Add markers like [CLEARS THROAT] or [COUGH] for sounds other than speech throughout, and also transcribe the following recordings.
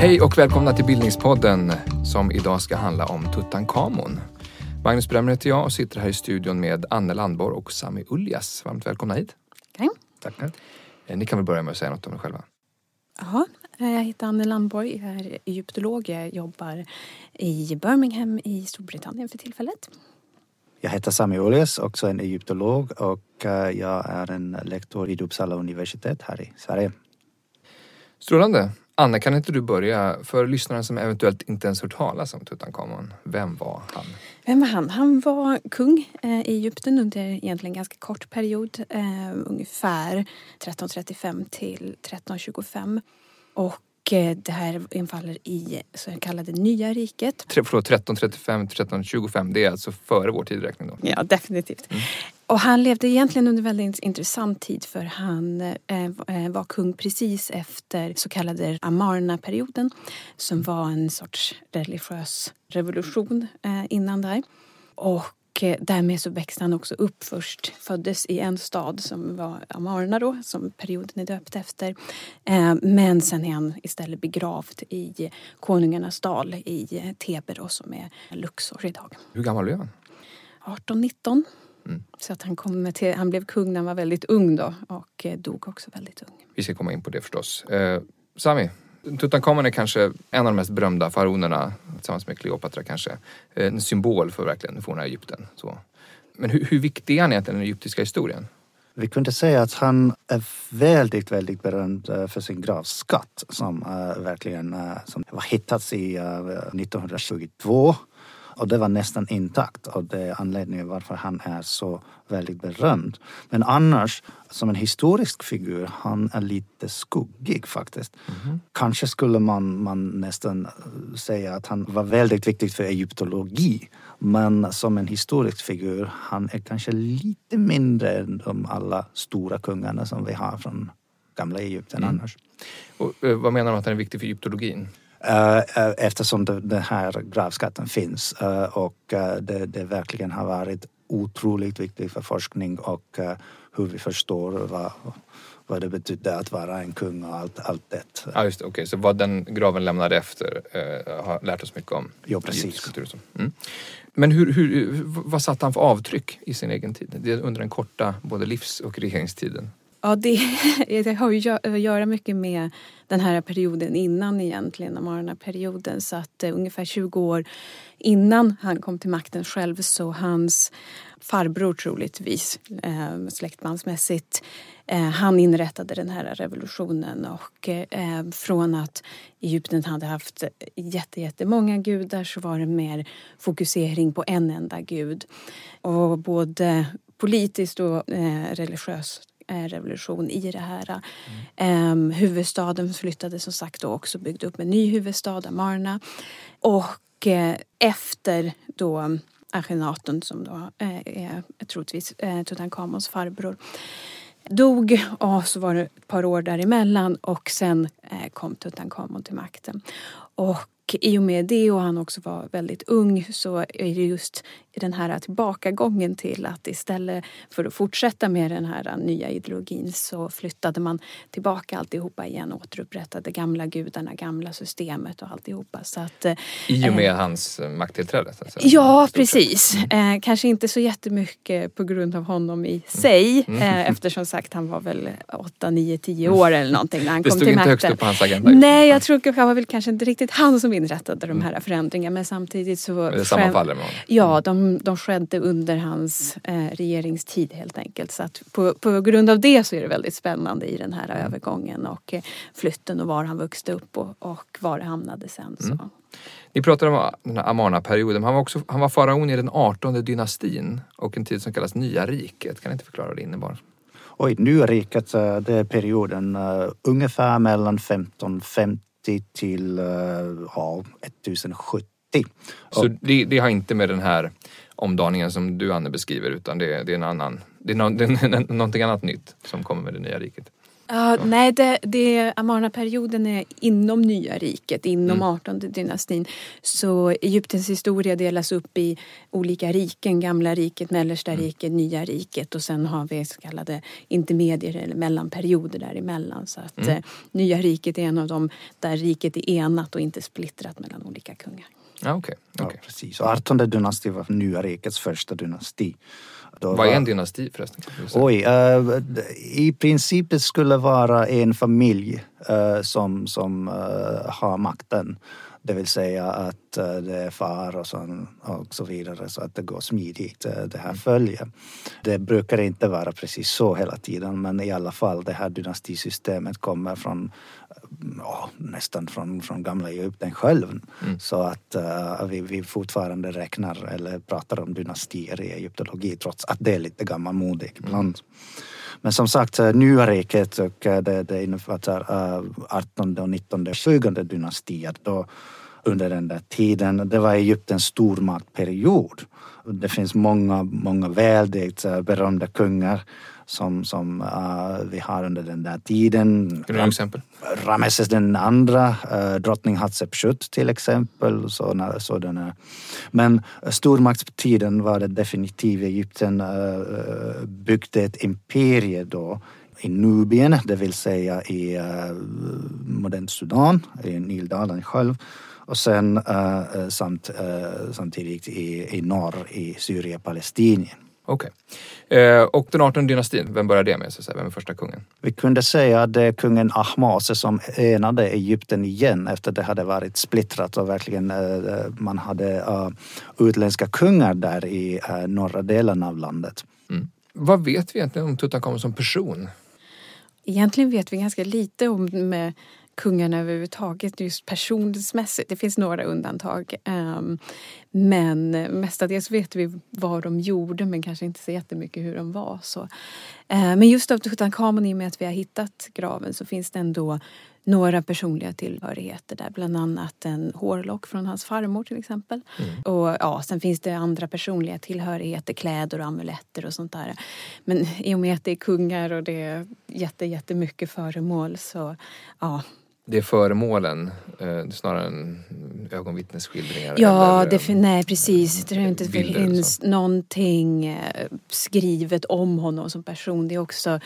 Hej och välkomna till Bildningspodden som idag ska handla om Tutankhamon. Magnus Bremmer heter jag och sitter här i studion med Anne Landborg och Sami Uljas. Varmt välkomna hit. Okay. Tackar. Eh, ni kan väl börja med att säga något om er själva. Jaha, jag heter Anne Landborg, jag är egyptolog. Jag jobbar i Birmingham i Storbritannien för tillfället. Jag heter Sami Uljas, också en egyptolog och eh, jag är en lektor vid Uppsala universitet här i Sverige. Strålande. Anne, kan inte du börja för lyssnaren som eventuellt inte ens hört talas om Tutankhamon? Vem var han? Vem var han? Han var kung eh, i Egypten under egentligen ganska kort period, eh, ungefär 1335 till 1325. Och Eh, det här infaller i så kallade nya riket. Förlåt, 1335 1325, det är alltså före vår tidräkning då? Ja, definitivt. Och han levde egentligen under väldigt intressant tid för han eh, eh, var kung precis efter så kallade Amarna-perioden som var en sorts religiös revolution eh, innan där. Och eh, därmed så växte han också upp först, föddes i en stad som var Amarna då, som perioden är döpt efter. Eh, men sen är han istället begravd i Konungarnas dal i Tebe då, som är Luxor idag. Hur gammal blev han? 18, 19. Mm. Så att han, kom till, han blev kung när han var väldigt ung då och eh, dog också väldigt ung. Vi ska komma in på det förstås. Eh, Sami, Tutankhamon är kanske en av de mest berömda faraonerna tillsammans med Kleopatra kanske. En symbol för verkligen forna Egypten. Så. Men hur, hur viktig är han egentligen i den egyptiska historien? Vi kunde säga att han är väldigt, väldigt berömd eh, för sin gravskatt som verkligen som har hittats i uh, 1922 och det var nästan intakt och det är anledningen varför han är så väldigt berömd. Men annars, som en historisk figur, han är lite skuggig faktiskt. Mm. Kanske skulle man, man nästan säga att han var väldigt viktig för egyptologi. Men som en historisk figur, han är kanske lite mindre än de alla stora kungarna som vi har från gamla Egypten mm. annars. Och, eh, vad menar du att han är viktig för egyptologin? Eh, eh, eftersom den här gravskatten finns eh, och det, det verkligen har varit otroligt viktigt för forskning och hur vi förstår vad, vad det betydde att vara en kung och allt, allt det. Ja just det, okej. Okay. Så vad den graven lämnade efter eh, har lärt oss mycket om ja, precis. Mm. Men hur, hur, vad satte han för avtryck i sin egen tid? Under den korta både livs och regeringstiden? Ja, det, [LAUGHS] det har ju eh, att göra mycket med den här perioden innan egentligen, Amarna-perioden. Så att eh, ungefär 20 år innan han kom till makten själv så hans farbror troligtvis, eh, släktmansmässigt, eh, han inrättade den här revolutionen och eh, från att Egypten hade haft jättemånga gudar så var det mer fokusering på en enda gud. Och både politiskt och eh, religiöst revolution i det här. Mm. Um, huvudstaden flyttade som sagt då också, byggde upp en ny huvudstad, Amarna. Och uh, efter då Akhenaton som då är troligtvis Tutankhamons farbror dog och så var det ett par år däremellan och sen kom Tutankhamon till makten. Och i och med det och han också var väldigt ung så är det just den här tillbakagången till att istället för att fortsätta med den här nya ideologin så flyttade man tillbaka alltihopa igen och återupprättade gamla gudarna, gamla systemet och alltihopa. Så att, I och med eh, hans makttillträde? Ja, precis. Mm. Eh, kanske inte så jättemycket på grund av honom i sig mm. eh, eftersom sagt han var väl 8, 9, 10 år eller någonting när han kom till makten. Det stod inte högst upp på hans agenda? Nej, jag tror det var väl kanske inte riktigt han som inrättade de här mm. förändringarna men samtidigt så... Det sammanfaller med honom? Ja, de de, skedde under hans eh, regeringstid helt enkelt. Så att på, på grund av det så är det väldigt spännande i den här mm. övergången och eh, flytten och var han växte upp och, och var det hamnade sen. Så. Mm. Ni pratar om den här Amarna-perioden. Han var, också, han var faraon i den 18 dynastin och en tid som kallas Nya riket. Kan ni inte förklara vad det innebar? Oj, Nya riket, eh, det är perioden uh, ungefär mellan 1550 till uh, ja, 1070. Så det, det, har inte med den här omdaningen som du Anne beskriver utan det, det är en annan, det är, no, det är [LAUGHS] någonting annat nytt som kommer med det nya riket. Ja, nej, det, det, Amarna-perioden är inom nya riket, inom Mm. 18 dynastin. Så Egyptens historia delas upp i olika riken. Gamla riket, mellersta Mm. riket, nya riket och sen har vi så kallade intermedier eller mellanperioder däremellan. Så att Mm. eh, nya riket är en av dem där riket är enat och inte splittrat mellan olika kungar. Ja, okej. Ja, okej. precis. Och 18 dynasti var nya rikets första dynasti. Då Vad var- är en dynasti förresten? Oj, d- i princip det skulle vara en familj eh, som, som eh, har makten. Det vill säga att det är far och så, och så vidare så att det går smidigt det här följer. Det brukar inte vara precis så hela tiden men i alla fall det här dynastisystemet kommer från ja, nästan från, från gamla Egypten själv. Så att eh, vi, vi fortfarande räknar eller pratar om dynastier i egyptologi trots att det är lite gammalmodigt ibland. Men som sagt, eh, nya riket och eh, det, det innefattar eh, 18 och 19 och 20 dynastier. Då, under den där tiden, det var Egyptens stormaktperiod. Det finns många, många väldigt berömda kungar som, som eh, vi har under den där tiden. Ge exempel? Rameses den andra, eh, drottning Hatshepsut till exempel. Sådana, sådana. Men stormaktstiden var det definitivt. Egypten eh, byggde ett imperie då i Nubien, det vill säga i eh, modernt Sudan, i Nildalen själv. Och sen eh, samt, eh, samtidigt i, i norr i Syrien-Palestinien. Okej. Eh, och den 18 dynastin, vem börjar det med? Så att säga? Vem är första kungen? Vi kunde säga att det är kungen Ahmose som enade Egypten igen efter det hade varit splittrat och verkligen eh, man hade eh, utländska kungar där i eh, norra delen av landet. Vad vet vi egentligen om Tutankhamun som person? Egentligen vet vi ganska lite om med kungarna överhuvudtaget just personlighetsmässigt. Det finns några undantag. ehm, Men mestadels vet vi vad de gjorde men kanske inte så jättemycket hur de var. Så. Eh, Men just av Tutankhamon i och med att vi har hittat graven så finns det ändå några personliga tillhörigheter där. Bland annat en hårlock från hans farmor till exempel. Och ja, sen finns det andra personliga tillhörigheter, kläder och amuletter och sånt där. Men i och med att det är kungar och det är jätte, jättemycket föremål så ja. Det är föremålen, eh, snarare än ögonvittnesskildringar? Ja, eller, det, fin- nej precis. Jag tror inte det finns någonting eh, skrivet om honom som person. Det är också,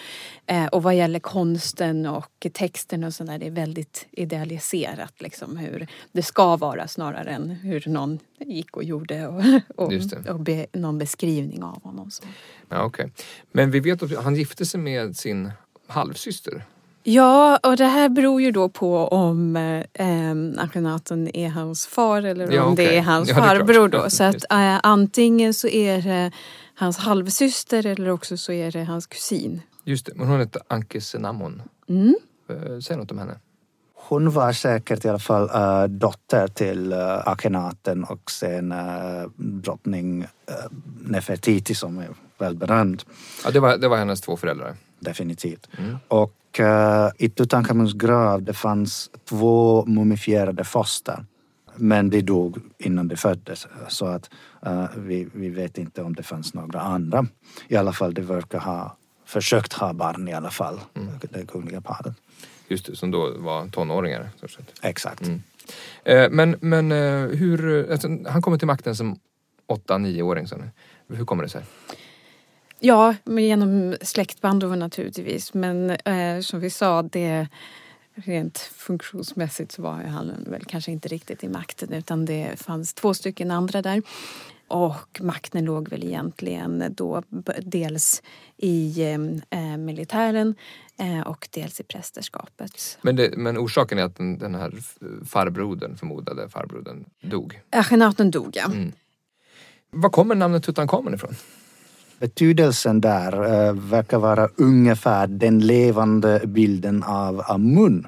eh, och vad gäller konsten och texten och sådär, det är väldigt idealiserat liksom hur det ska vara snarare än hur någon gick och gjorde och, [LAUGHS] och, det. och be, någon beskrivning av honom. Så. Ja, okej. Men vi vet att han gifte sig med sin halvsyster. Ja, och det här beror ju då på om eh, Akhenaton är hans far eller om Ja, okej. det är hans Ja, farbror då. Så att eh, antingen så är det hans halvsyster eller också så är det hans kusin. Just det, men hon hette Anke Senamon. Mm. Eh, Säg något om henne. Hon var säkert i alla fall äh, dotter till äh, Akhenaten och sen äh, drottning äh, Nefertiti som är välberömd. Ja, det, var, det var hennes två föräldrar. Definitivt. Mm. Och äh, i Tutankhamuns grav det fanns två mumifierade foster. Men de dog innan de föddes. Så att äh, vi, vi vet inte om det fanns några andra. I alla fall, de verkar ha försökt ha barn i alla fall. Det kungliga paret. Just det, som då var tonåringar. Exakt. Mm. Eh, men men eh, hur... Alltså, han kommer till makten som åtta, nioåring. Så. Hur kommer det sig? Ja, men genom släktband då naturligtvis. Men eh, som vi sa, det rent funktionsmässigt så var han väl kanske inte riktigt i makten utan det fanns två stycken andra där. Och makten låg väl egentligen då dels i eh, militären eh, och dels i prästerskapet. Men, det, men orsaken är att den, den här farbrodern, förmodade farbrodern, dog. Akhenaten dog ja. Mm. Var kommer namnet Tutankhamun ifrån? Betydelsen där äh, verkar vara ungefär den levande bilden av Amun.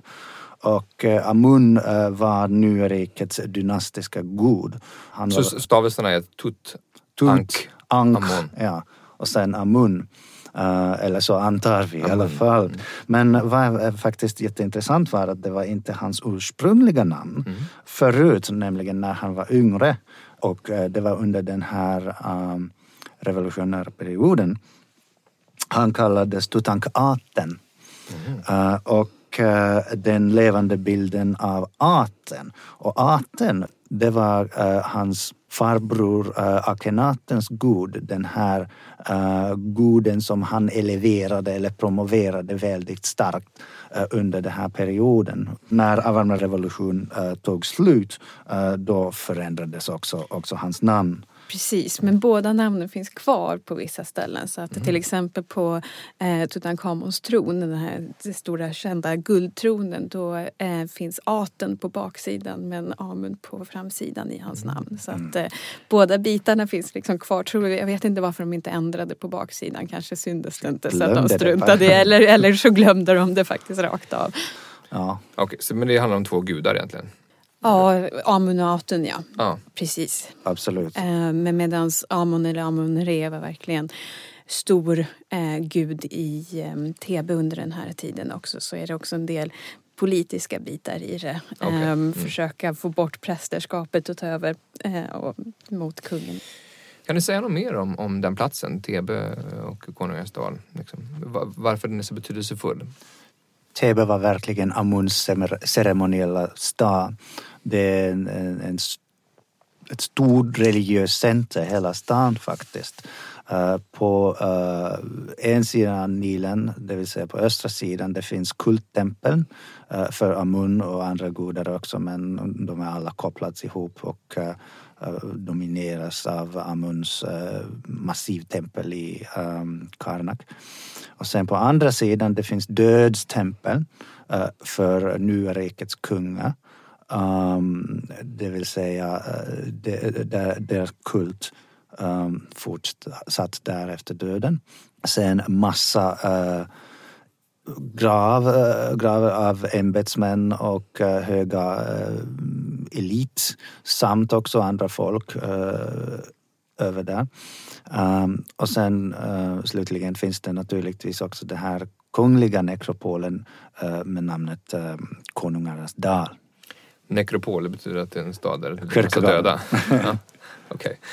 Och äh, Amun äh, var nya rikets dynastiska gud. Han Så var stavelserna är Tut, Tut, Ankh, Ankh, Amon. ja. Och sen Amun. Eh, eller så antar vi i alla Amun. fall. Men vad är faktiskt jätteintressant var att det var inte hans ursprungliga namn. Mm. Förut, nämligen när han var yngre. Och eh, det var under den här um, revolutionära perioden. Han kallades Tutankhaten. Uh, och uh, den levande bilden av Aten. Och Aten, det var uh, hans farbror uh, Akhenatens gud, den här uh, guden som han eleverade eller promoverade väldigt starkt uh, under den här perioden. När Avarma revolution uh, tog slut då förändrades också, också hans namn. Precis, men båda namnen finns kvar på vissa ställen. Så att mm. till exempel på eh, Tutankhamons tron, den här stora kända guldtronen, då eh, finns Aten på baksidan men Amun på framsidan i hans mm. namn. Så att eh, båda bitarna finns liksom kvar. Tror jag, jag vet inte varför de inte ändrade på baksidan. Kanske syndes det inte glömde så att de struntade det, eller, eller så glömde de det faktiskt rakt av. Ja. Okej, okay, men det handlar om två gudar egentligen? Ja, Amun och Atun ja. ja. Precis. Absolut. Eh, men medan Amon eller Amun-Re var verkligen stor eh, gud i eh, Thebe under den här tiden också så är det också en del politiska bitar i det. Okay. Eh, mm. Försöka få bort prästerskapet och ta över eh, och, mot kungen. Kan du säga något mer om, om den platsen, Thebe och Konungens dal? Liksom, varför den är så betydelsefull? Thebe var verkligen Amuns ceremoniella stad. Det är en, en, en ett stort religiöst center, hela stan faktiskt. Uh, på uh, en sida av Nilen, det vill säga på östra sidan, det finns kulttempeln uh, för Amun och andra gudar också men de är alla kopplats ihop och domineras av Amuns massivtempel i um, Karnak. Och sen på andra sidan det finns dödstempel uh, för nya rikets kungar. Um, det vill säga uh, deras kult um, fortsatt där efter döden. Sen massa uh, grav, eh, uh, gravar av ämbetsmän och uh, höga uh, elit samt också andra folk över där. Um, och sen uh, slutligen finns det naturligtvis också den här kungliga nekropolen uh, med namnet uh, Konungarnas dal. Nekropol betyder att det är en stad där det är massa döda? [LAUGHS] ja. Okej. [CLEARS THROAT]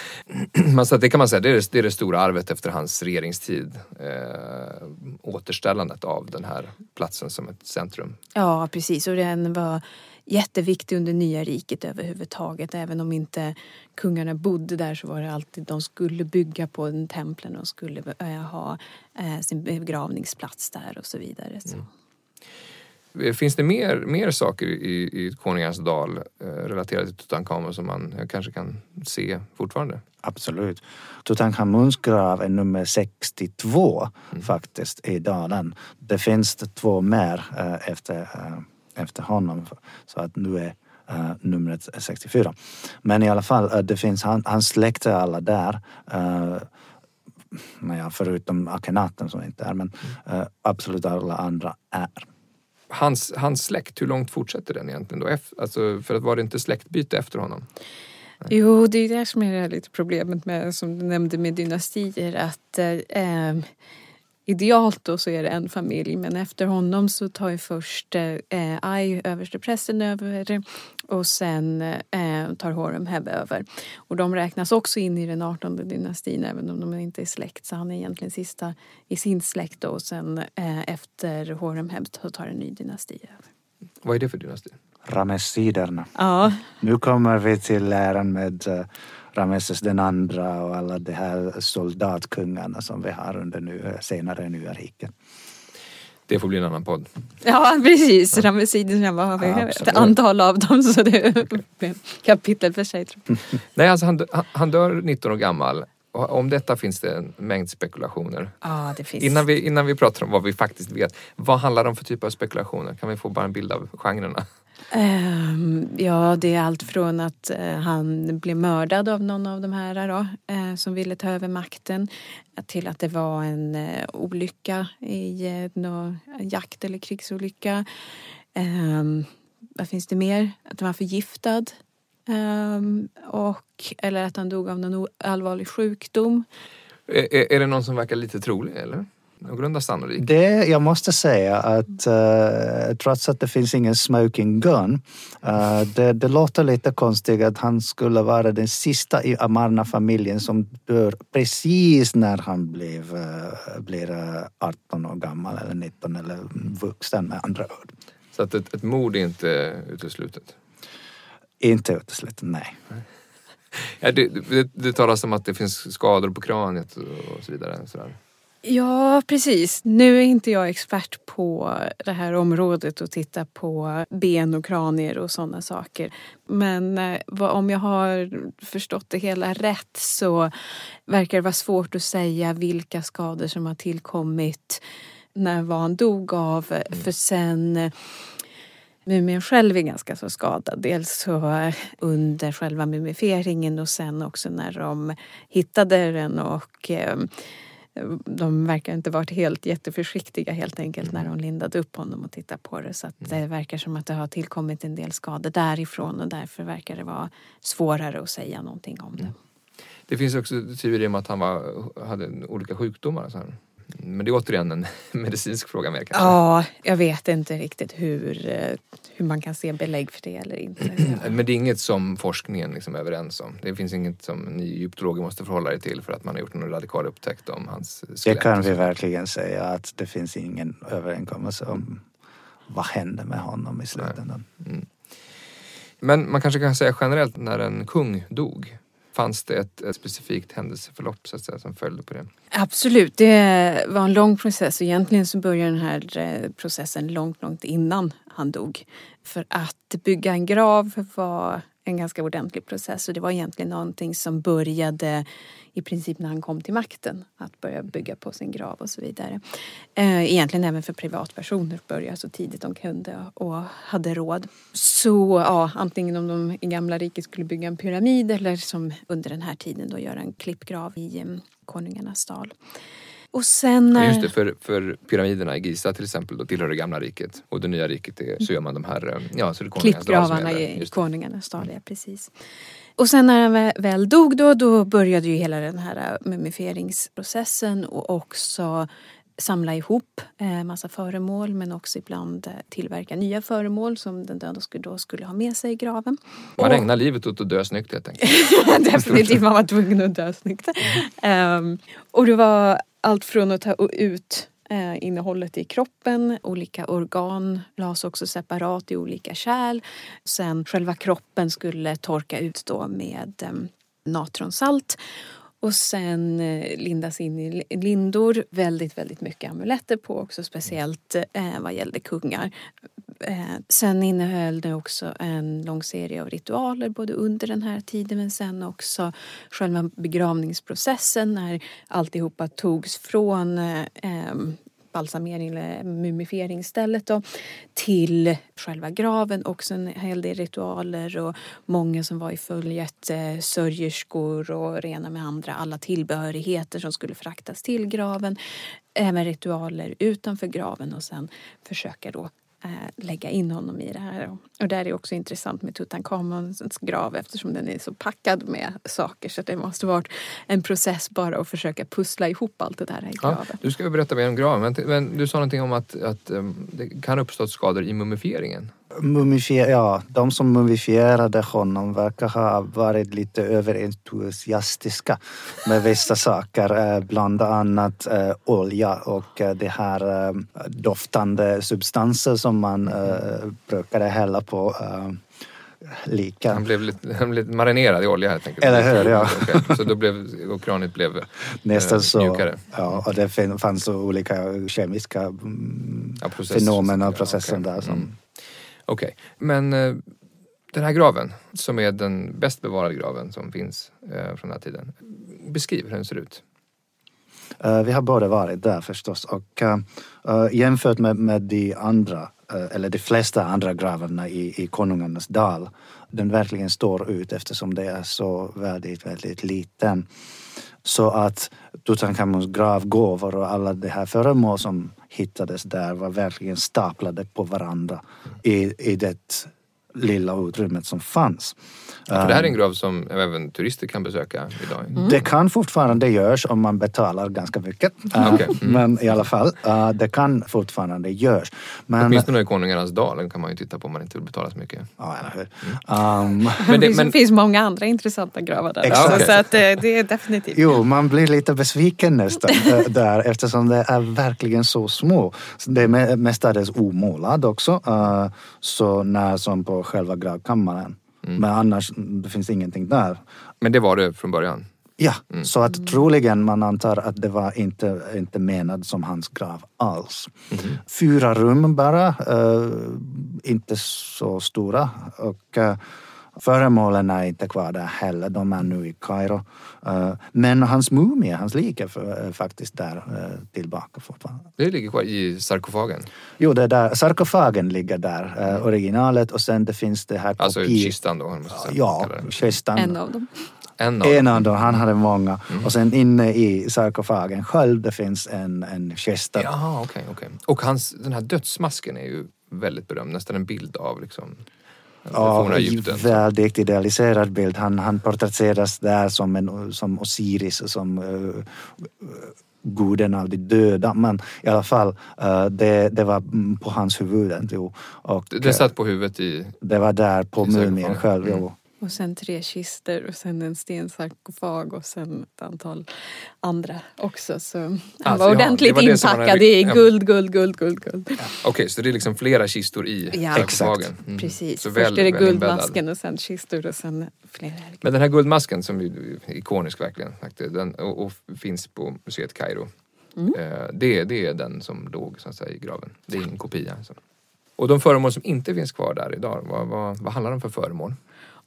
Okay. det kan man säga, det är det, det är det, stora arvet efter hans regeringstid. Eh, återställandet av den här platsen som ett centrum. Ja, precis. Och den var jätteviktig under nya riket överhuvudtaget. Även om inte kungarna bodde där så var det alltid de skulle bygga på den templen och skulle äh, ha äh, sin begravningsplats där och så vidare. Så. Mm. Finns det mer, mer saker i, i Konungarnas dal eh, relaterade till Tutankhamon som man kanske kan se fortfarande? Absolut. Tutankhamuns grav är nummer 62 mm. faktiskt i dalen. Det finns två mer eh, efter eh, efter honom. Så att nu är uh, numret 64. Men i alla fall, uh, det finns, han, hans släkt är alla där. Uh, ja, förutom Akhenaten som inte är, men uh, absolut alla andra är. Hans, hans släkt, hur långt fortsätter den egentligen då? Alltså, för att var det inte släktbyte efter honom? Jo, det är det som är lite problemet med, som du nämnde med dynastier, att eh, eh idealt då så är det en familj men efter honom så tar ju först eh, Ai, översteprästen, över och sen eh, tar Horemheb över. Och de räknas också in i den 18 dynastin även om de inte är släkt så han är egentligen sista i sin släkt då och sen eh, efter Horemheb så tar en ny dynasti över. Vad är det för dynasti? Ramessiderna. Ja. Nu kommer vi till läran med Rameses den andra och alla de här soldatkungarna som vi har under nu, senare nya riket. Det får bli en annan podd. Ja precis, Ramessiderna har vi ja, ett antal av dem så det är kapitel för sig. [LAUGHS] Nej, alltså han, han dör 19 år gammal om detta finns det en mängd spekulationer. Ja, det finns. Innan, vi, innan vi pratar om vad vi faktiskt vet, vad handlar det om för typ av spekulationer? Kan vi få bara en bild av genrerna? Ehm, ja, det är allt från att eh, han blev mördad av någon av de här då, eh, som ville ta över makten till att det var en eh, olycka i någon jakt eller krigsolycka. Ehm, vad finns det mer? Att han var förgiftad. Ehm, och, eller att han dog av någon allvarlig sjukdom. Är, är det någon som verkar lite trolig eller? Någorlunda sannolik. Det, jag måste säga att uh, trots att det finns ingen smoking gun, uh, det, det, låter lite konstigt att han skulle vara den sista i Amarna-familjen som dör precis när han blev, uh, blir 18 år gammal eller 19 eller vuxen med andra ord. Så att ett, ett mord är inte uteslutet? Inte uteslutet, nej. [LAUGHS] Ja, det, det, det talas om att det finns skador på kraniet och så vidare. Sådär. Ja, precis. Nu är inte jag expert på det här området och tittar på ben och kranier och sådana saker. Men eh, om jag har förstått det hela rätt så verkar det vara svårt att säga vilka skador som har tillkommit när Van dog av. Mm. För sen Mumien själv är ganska så skadad. Dels så under själva mumifieringen och sen också när de hittade den och eh, de verkar inte varit helt jätteförsiktiga helt enkelt när de lindade upp honom och tittade på det. Så att det verkar som att det har tillkommit en del skador därifrån och därför verkar det vara svårare att säga någonting om det. Det finns också teorier om att han var, hade olika sjukdomar. Så här. Men det är återigen en [LAUGHS] medicinsk fråga mer kanske? Ja, jag vet inte riktigt hur, eh, hur man kan se belägg för det eller inte. [CLEARS THROAT] Men det är inget som forskningen liksom är överens om? Det finns inget som ni egyptologer måste förhålla er till för att man har gjort en radikal upptäckt om hans skelett? Det kan vi verkligen säga att det finns ingen överenskommelse om vad hände med honom i slutändan. Mm. Men man kanske kan säga generellt när en kung dog Fanns det ett, ett, specifikt händelseförlopp så att säga, som följde på det? Absolut, det var en lång process. Egentligen så började den här eh, processen långt, långt innan han dog. För att bygga en grav var en ganska ordentlig process och det var egentligen någonting som började i princip när han kom till makten. Att börja bygga på sin grav och så vidare. Eh, egentligen även för privatpersoner börja så tidigt de kunde och hade råd. Så ja, antingen om de i gamla riket skulle bygga en pyramid eller som under den här tiden då göra en klippgrav i mm, konungarnas dal. Och sen... Ja, just det, för, för pyramiderna i Giza till exempel då tillhör det gamla riket och det nya riket är, så gör man de här eh, ja, så det klippgravarna i konungarnas dal, ja precis. Och sen när han väl dog då, då började ju hela den här äh, mumifieringsprocessen och också samla ihop eh, massa föremål men också ibland eh, tillverka nya föremål som den döda skulle, då skulle ha med sig i graven. Man och, ägnar livet åt att dö snyggt helt enkelt. [LAUGHS] Definitivt, man var tvungen att dö snyggt. Mm. Um, och det var allt från att ta ut eh, innehållet i kroppen. Olika organ lades också separat i olika kärl. Sen själva kroppen skulle torka ut då med eh, natronsalt och sen eh, lindas in i lindor. Väldigt, väldigt mycket amuletter på också, speciellt eh, vad gällde kungar. Eh, sen innehöll det också en lång serie av ritualer både under den här tiden men sen också själva begravningsprocessen när alltihopa togs från eh, balsamering eller mumifieringsstället då, till själva graven. Också en hel del ritualer och många som var i följet, eh, sörjerskor och rena med andra, alla tillbehörigheter som skulle fraktas till graven. Även ritualer utanför graven och sen försöka då lägga in honom i det här. Och där är också intressant med Tutankhamons grav eftersom den är så packad med saker så det måste varit en process bara att försöka pussla ihop allt det där i graven. Ja, du ska berätta mer om graven men, du sa någonting om att, att um, det kan uppstå skador i mumifieringen. Mumifier, ja, de som mumifierade honom verkar ha varit lite överentusiastiska med vissa saker, eh, bland annat äh, olja och äh, det här doftande substanser som man brukade hälla på lika. Han blev lite, han blev marinerad i olja helt enkelt. Eller hur, ja. Så då blev, och kraniet blev [LAUGHS] Nästan så, mjukare. Ja, och det fanns så olika kemiska mm, ja, fenomen och processer okay. där som mm. Okej, okay. men eh, den här graven som är den bäst bevarade graven som finns eh, från den här tiden. Beskriv hur den ser ut. Uh, vi har båda varit där förstås och uh, uh, jämfört med, med de andra, eller de flesta andra gravarna i, i Konungarnas dal, den verkligen står ut eftersom det är så väldigt, väldigt liten. Så att Tutankhamons gravgåvor och alla de här föremål som hittades där var verkligen staplade på varandra i, i det lilla utrymmet som fanns. För det här är en grav som även turister kan besöka idag. Det kan fortfarande görs om man betalar ganska mycket. Uh, Okej, mm. Men i alla fall, uh, det kan fortfarande görs. Men, Åtminstone i Konungarnas dal kan man ju titta på om man inte vill betala så mycket. ja, eller hur. Um, [LAUGHS] Men det det, men, finns många andra intressanta gravar där Exakt. också, så att, eh, det är definitivt. Jo, man blir lite besviken nästan eh, [LAUGHS] där eftersom det är verkligen så små. Det är me- mestadels omålad också, eh, så när som på själva gravkammaren. Men annars, mm, det finns ingenting där. men det var det från början. Ja, så att troligen man antar att det var inte, inte menad som hans grav alls. Fyra rum bara, eh, inte så stora. Och eh, föremålen är inte kvar där heller, de är nu i Kairo. Eh, men hans mumie, hans lik är är faktiskt där eh, tillbaka fortfarande. Det ligger kvar i sarkofagen. Jo, det är där, sarkofagen ligger där, eh, originalet och sen det finns det här Alltså kopi- kistan då. Ja, kistan. En av dem. En av En av dem, han hade många. Och sen inne i sarkofagen själv det finns en, en kista. Jaha, okej, okej. Och hans, den här dödsmasken är ju väldigt berömd. Nästan en bild av liksom Egypten. väldigt idealiserad bild. Han, han porträtteras där som, en, som Osiris, som uh, guden av de döda. Men i alla fall, eh, det, det var på hans huvud. Och, Det- satt på huvudet i... det var där på mumien själv. Mm. Och sen tre kistor och sen en stensarkofag och sen ett antal andra också. Så han Alltså, var ja, ordentligt man inpackad hade- i ja. guld, guld, guld, guld, guld. Okej, så det är liksom flera kistor i Ja. sarkofagen. Mm. Precis. Så Först väl- är det guldmasken och sen kistor och sen flera. Men den här guldmasken som är ikonisk verkligen, den, och, och finns på museet Kairo. Mm. Eh, det, det är den som låg så att säga, i graven. Det är ingen kopia. Och de föremål som inte finns kvar där idag, vad, vad, vad handlar de för föremål?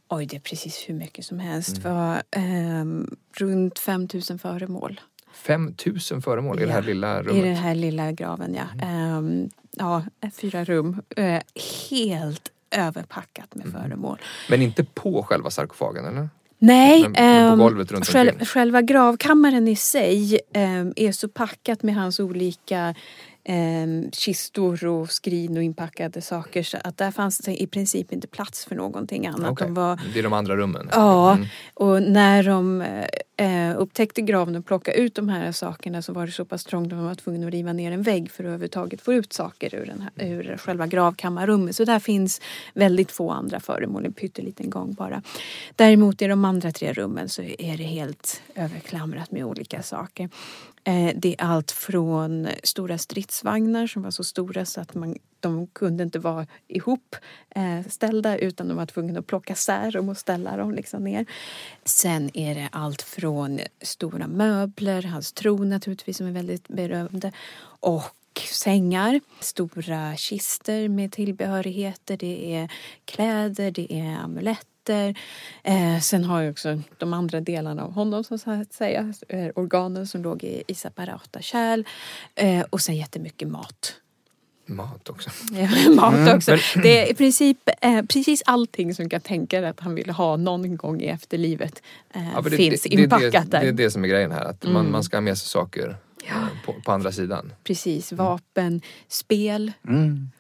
Oj, det är precis hur mycket som helst. Mm. Det var ehm, runt 5000 föremål 5000 föremål i det Ja, här lilla i rummet. den här lilla graven. Ja, Mm. Ehm, ja fyra rum. Eh, helt överpackat med Mm. föremål. Men inte på själva sarkofagen eller? Nej, Men- ehm, golvet runt själv, själva gravkammaren i sig ehm, är så packat med hans olika ehm, kistor och skrin och inpackade saker så att där fanns det i princip inte plats för någonting annat. Okej. De var, Det är de andra rummen? ja, Mm. och när de eh, upptäckte graven och plockade ut de här sakerna så var det så pass trångt att man var tvungen att riva ner en vägg för att överhuvudtaget få ut saker ur, den här, ur själva gravkammarrummet. Så där finns väldigt få andra föremål, en pytteliten gång bara. Däremot i de andra tre rummen så är det helt överklamrat med olika saker. Eh, det är allt från stora stridsvagnar som var så stora så att man, de kunde inte vara ihop eh, ställda utan de var tvungna att plocka sär dem och ställa dem liksom ner. Sen är det allt från stora möbler, hans tron naturligtvis som är väldigt berömd och sängar, stora kister med tillbehörigheter, det är kläder, det är amuletter. Eh, sen har jag också de andra delarna av honom som så att säga, eh, organen som låg i, i separata kärl eh, och sen jättemycket mat. Mat också. [LAUGHS] Ja, mat också. Det är i princip eh, precis allting som kan tänka dig att han ville ha någon gång i efterlivet eh, Ja, det, finns det, inpackat det, där. det är det som är grejen här, att man, man ska ha med sig saker eh, på, på andra sidan. Precis, vapen, spel. Mm.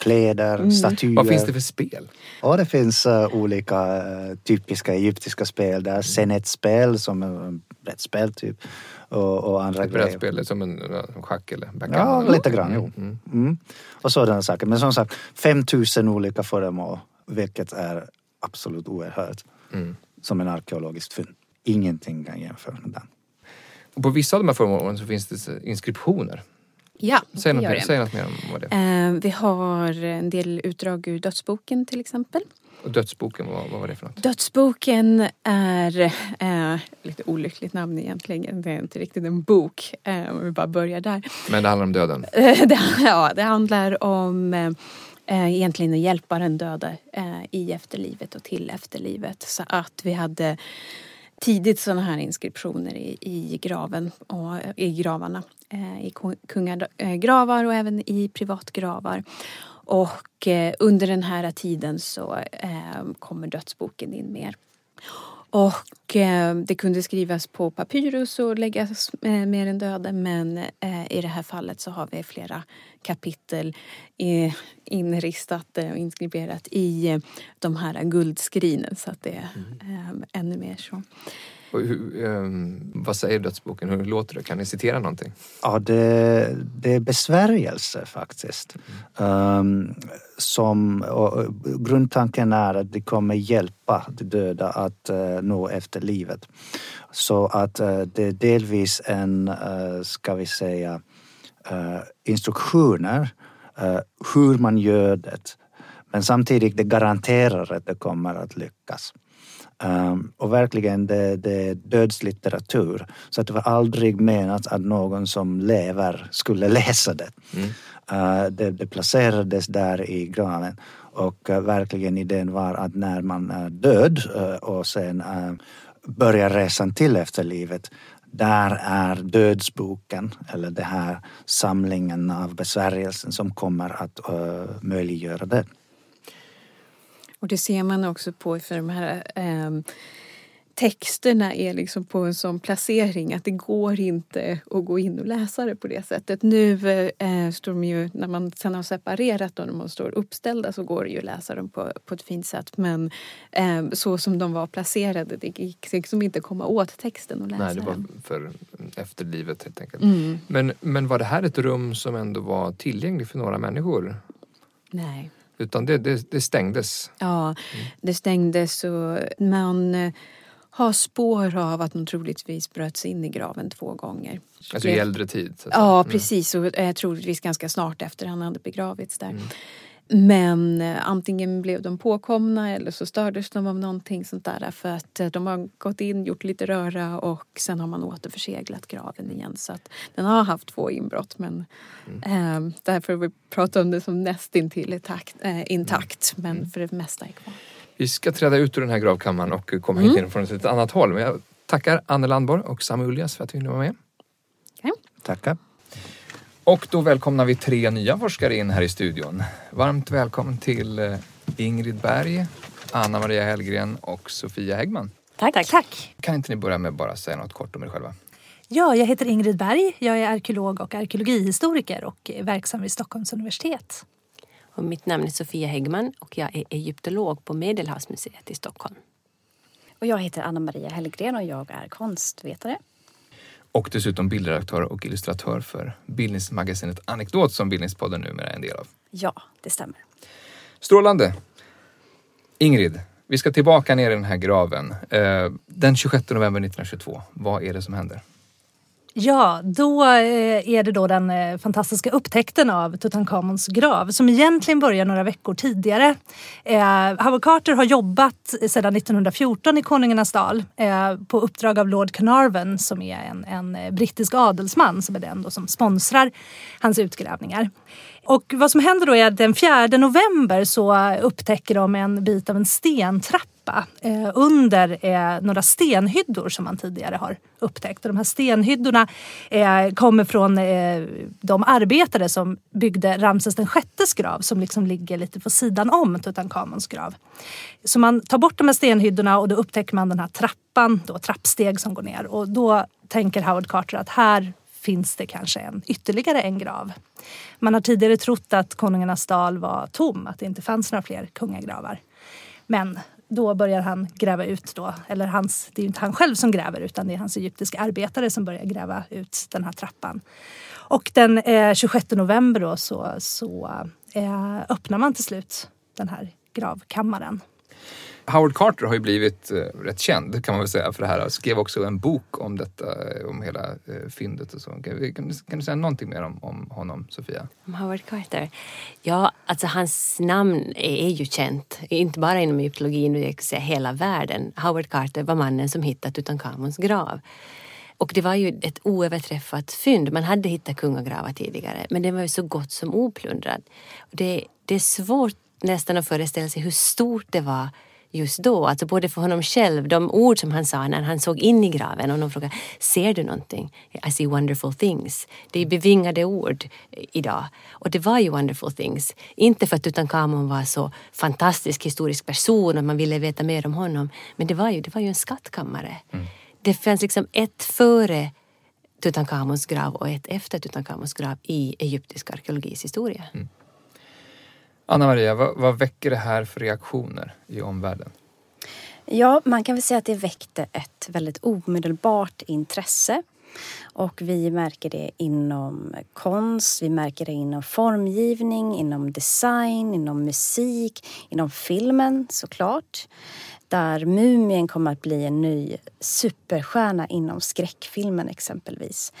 Kläder, statyer. Vad finns det för spel? Och det finns eh, olika eh, typiska egyptiska spel där. Senetspel som är ett brädspel typ. Och, och andra Ett grejer. brädspel som en, en schack eller Ja, backgammon? lite grann. Jo. Mm. Mm. Och sådana saker. Men som sagt, 5000 olika föremål. Vilket är absolut oerhört. Mm. Som en arkeologiskt fynd. Ingenting kan jämföra med den. Och på vissa av de här föremålen så finns det inskriptioner. Ja, Säg något, mer, säg något mer om vad det är. Eh, vi har en del utdrag ur Dödsboken till exempel. Och dödsboken, vad, vad var det för något? Dödsboken är eh, lite olyckligt namn egentligen. Det är inte riktigt en bok. Eh, om vi bara börjar där. Men det handlar om döden. [LAUGHS] Eh, det, ja, det handlar om eh, eh, egentligen att hjälpa den döda i efterlivet och till efterlivet. Så att vi hade tidigt sådana här inskriptioner i, i graven och eh, i gravarna. Eh, I kungagravar eh, och även i privatgravar. Och under den här tiden så kommer dödsboken in mer. Och eh, det kunde skrivas på papyrus och läggas eh, med den döde men eh, i det här fallet så har vi flera kapitel eh, inristat och inskriberat i eh, de här guldskrinen så att det är Mm. eh, ännu mer så. Och hur, ehm, vad säger dödsboken? Hur låter det? Kan ni citera någonting? Ja, det, det är besvärjelse faktiskt. Um, som, och, och grundtanken är att det kommer hjälpa de döda att uh, nå efterlivet. Så att uh, det är delvis en, uh, ska vi säga, uh, instruktioner uh, hur man gör det. Men samtidigt det garanterar att det kommer att lyckas. Um, och verkligen det, det är dödslitteratur. Så att det var aldrig menat att någon som lever skulle [LAUGHS] läsa det. Uh, det, det placerades där i graven och uh, verkligen idén var att när man är död uh, och sen uh, börjar resan till efterlivet där är dödsboken eller det här samlingen av besvärjelsen som kommer att uh, möjliggöra det. Och det ser man också på för de här ehm, texterna är liksom på en sån placering att det går inte att gå in och läsa det på det sättet. Nu eh, står de ju, när man sen har separerat dem, de står uppställda så går det ju att läsa dem på, på ett fint sätt. Men eh, så som de var placerade, det gick liksom inte komma åt texten och läsa Nej, det var för efterlivet helt enkelt. Mm. Men, men var det här ett rum som ändå var tillgängligt för några människor? Nej. Utan det, det, det stängdes? Ja, det stängdes och man eh, har spår av att de troligtvis bröts in i graven två gånger. Alltså i äldre tid? Ja, Mm. precis. Och eh, troligtvis ganska snart efter han hade begravits där. Mm. Men eh, antingen blev de påkomna eller så stördes de av någonting sånt där. För att eh, de har gått in, gjort lite röra och sen har man återförseglat graven igen. Så att den har haft två inbrott men Mm. eh, därför vi pratar om det som nästintill intakt, eh, intakt. Mm. Men för det mesta är kvar. Vi ska träda ut ur den här gravkammaren och komma Mm. hit in från ett annat håll. Men jag tackar Anne Landborg och Sam Uljas för att ville vara med. Tackar. Och då välkomnar vi tre nya forskare in här i studion. Varmt välkommen till eh, Ingrid Berg, Anna Maria Hellgren och Sofia Häggman. Tack. Tack. Tack. Kan inte ni börja med bara säga något kort om er själva? Ja, jag heter Ingrid Berg. Jag är arkeolog och arkeologihistoriker och är verksam vid Stockholms universitet. Och mitt namn är Sofia Häggman och jag är egyptolog på Medelhavsmuseet i Stockholm. Och jag heter Anna Maria Hellgren och jag är konstvetare. Och dessutom bildredaktör och illustratör för bildningsmagasinet Anekdot som Bildningspodden numera är en del av. Ja, det stämmer. Strålande! Ingrid, vi ska tillbaka ner i den här graven. Eh, Den 26 november 1922, vad är det som händer? Ja, då eh, är det då den eh, fantastiska upptäckten av Tutankhamons grav som egentligen börjar några veckor tidigare. Eh, Howard Carter har jobbat sedan 1914 i Konungarnas dal eh, på uppdrag av Lord Carnarvon som är en, en eh, brittisk adelsman som är den då som sponsrar hans utgrävningar. Och vad som händer då är att den 4 november så upptäcker de en bit av en stentrappa eh, under eh, några stenhyddor som man tidigare har upptäckt. Och de här stenhyddorna eh, kommer från eh, de arbetare som byggde Ramses den sjättes grav som liksom ligger lite på sidan om Tutankhamons grav. Så man tar bort de här stenhyddorna och då upptäcker man den här trappan, då, trappsteg som går ner. Och då tänker Howard Carter att här finns det kanske en, ytterligare en grav. Man har tidigare trott att Konungarnas dal var tom, att det inte fanns några fler kungagravar. Men då börjar han gräva ut då, eller hans, det är ju inte han själv som gräver utan det är hans egyptiska arbetare som börjar gräva ut den här trappan. Och den eh, 26 november då så, så eh, öppnar man till slut den här gravkammaren. Howard Carter har ju blivit eh, rätt känd kan man väl säga för det här. Skrev också en bok om detta, eh, om hela eh, fyndet och så. Kan, kan, du- kan du säga någonting mer om, om honom, Sofia? Om Howard Carter? Ja, alltså hans namn är ju känt. Inte bara inom egyptologin, utan säga hela världen. Howard Carter var mannen som hittat Tutankhamons grav. Och det var ju ett oöverträffat fynd. Man hade hittat kungagravar tidigare, men den var ju så gott som oplundrad. Det, det är svårt nästan att föreställa sig hur stort det var just då. Alltså både för honom själv, de ord som han sa när han såg in i graven och någon frågade Ser du någonting? I see wonderful things. Det är bevingade ord idag. Och det var ju wonderful things. Inte för att Tutankhamon var så fantastisk historisk person och man ville veta mer om honom. Men det var ju, det var ju en skattkammare. Mm. Det fanns liksom ett före Tutankhamons grav och ett efter Tutankhamons grav i egyptisk arkeologis historia. Mm. Anna Maria, vad, vad väcker det här för reaktioner i omvärlden? Ja, man kan väl säga att det väckte ett väldigt omedelbart intresse. Och vi märker det inom konst, vi märker det inom formgivning, inom design, inom musik, inom filmen såklart. Där Mumien kommer att bli en ny superstjärna inom skräckfilmen exempelvis.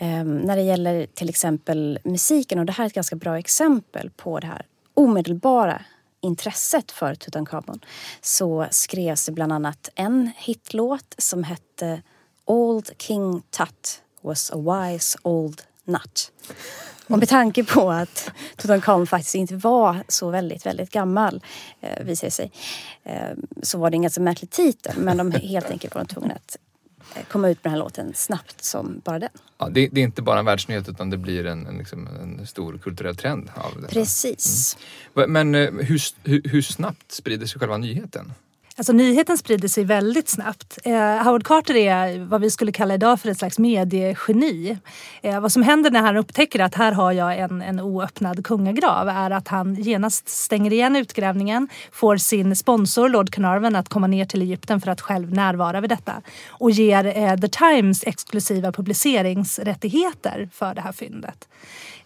Um, när det gäller till exempel musiken, och det här är ett ganska bra exempel på det här omedelbara intresset för Tutankhamon så skrevs det bland annat en hitlåt som hette Old King Tut was a wise old nut. Och med tanke på att Tutankhamon faktiskt inte var så väldigt, väldigt gammal, eh, visar sig, eh, så var det en ganska märklig titel. Men de helt enkelt var tvungna att komma ut med den här låten snabbt som bara den. Ja, det, det är inte bara en världsnyhet utan det blir en, en, liksom, en stor kulturell trend av det. Precis. Mm. Men eh, hur, hur, hur snabbt sprider sig själva nyheten? Alltså nyheten sprider sig väldigt snabbt. Eh, Howard Carter är vad vi skulle kalla idag för ett slags mediegeni. Eh, vad som händer när han upptäcker att här har jag en, en oöppnad kungagrav är att han genast stänger igen utgrävningen, får sin sponsor Lord Carnarvon att komma ner till Egypten för att själv närvara vid detta och ger eh, The Times exklusiva publiceringsrättigheter för det här fyndet.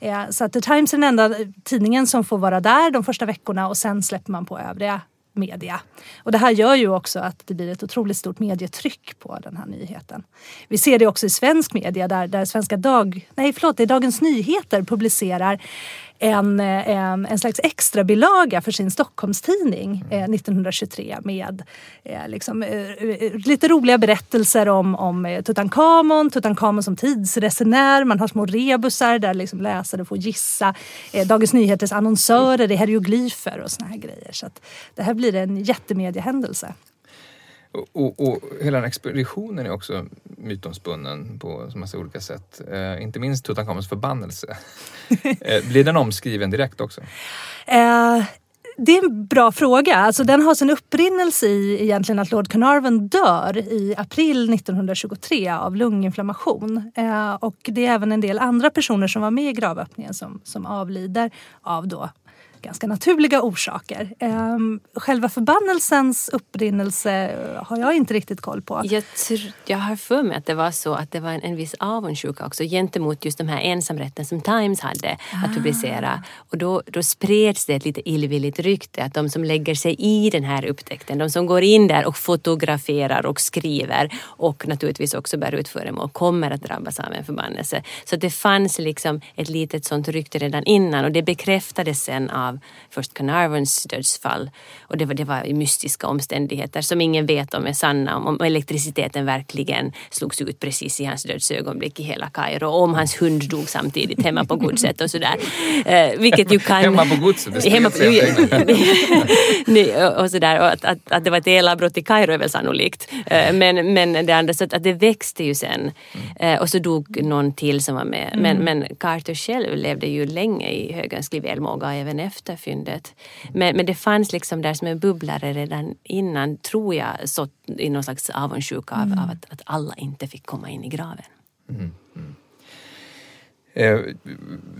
Eh, så att The Times är den enda tidningen som får vara där de första veckorna och sen släpper man på övriga media. Och det här gör ju också att det blir ett otroligt stort medietryck på den här nyheten. Vi ser det också i svensk media där, där Svenska Dag, nej förlåt, det är Dagens Nyheter publicerar en, eh, en, en slags extra bilaga för sin Stockholmstidning eh, 1923 med eh, liksom, eh, eh, lite roliga berättelser om, om eh, Tutankhamon, Tutankhamon som tidsresenär. Man har små rebusar där liksom läsare får gissa. Eh, Dagens Nyheters annonsörer i hieroglyfer och såna här grejer. Så att det här blir en jättemediehändelse. Och, och, hela den expeditionen är också mytomspunnen på så massa olika sätt. Eh, inte minst Tutankhamons förbannelse. [LAUGHS] eh, blir den omskriven direkt också? Eh, det är en bra fråga. Alltså, den har sin upprinnelse i egentligen att Lord Carnarvon dör i april 1923 av lunginflammation. Eh, och det är även en del andra personer som var med i gravöppningen som, som avlider av då ganska naturliga orsaker. Ehm, själva förbannelsens upprinnelse har jag inte riktigt koll på. Jag, tror, jag har för mig att det var så att det var en, en viss avundsjuka också gentemot just de här ensamrätten som Times hade ah. att publicera. Och då, då spreds det ett lite illvilligt rykte att de som lägger sig i den här upptäckten, de som går in där och fotograferar och skriver och naturligtvis också bär ut föremål kommer att drabbas av en förbannelse. Så det fanns liksom ett litet sånt rykte redan innan och det bekräftades sen av av först Carnarvons dödsfall. Och det var, det var mystiska omständigheter som ingen vet om är sanna. Om, elektriciteten verkligen slogs ut precis i hans dödsögonblick i hela Kairo. Och om hans hund dog samtidigt hemma på godset och sådär. Eh, vilket ju kan... Hemma på godset? Det hemma på, och sådär. Och att, att, att det var ett elavbrott i Kairo är väl sannolikt. Eh, men, men det andra, så att, att det växte ju sen. Eh, och så dog någon till som var med. Men, mm. men Carter själv levde ju länge i högönsklig välmåga även efter efter fyndet. Men, men det fanns liksom där som en bubblare redan innan, tror jag, så i någon slags avundsjuka mm. av, att, att alla inte fick komma in i graven. Mm. Mm. Eh,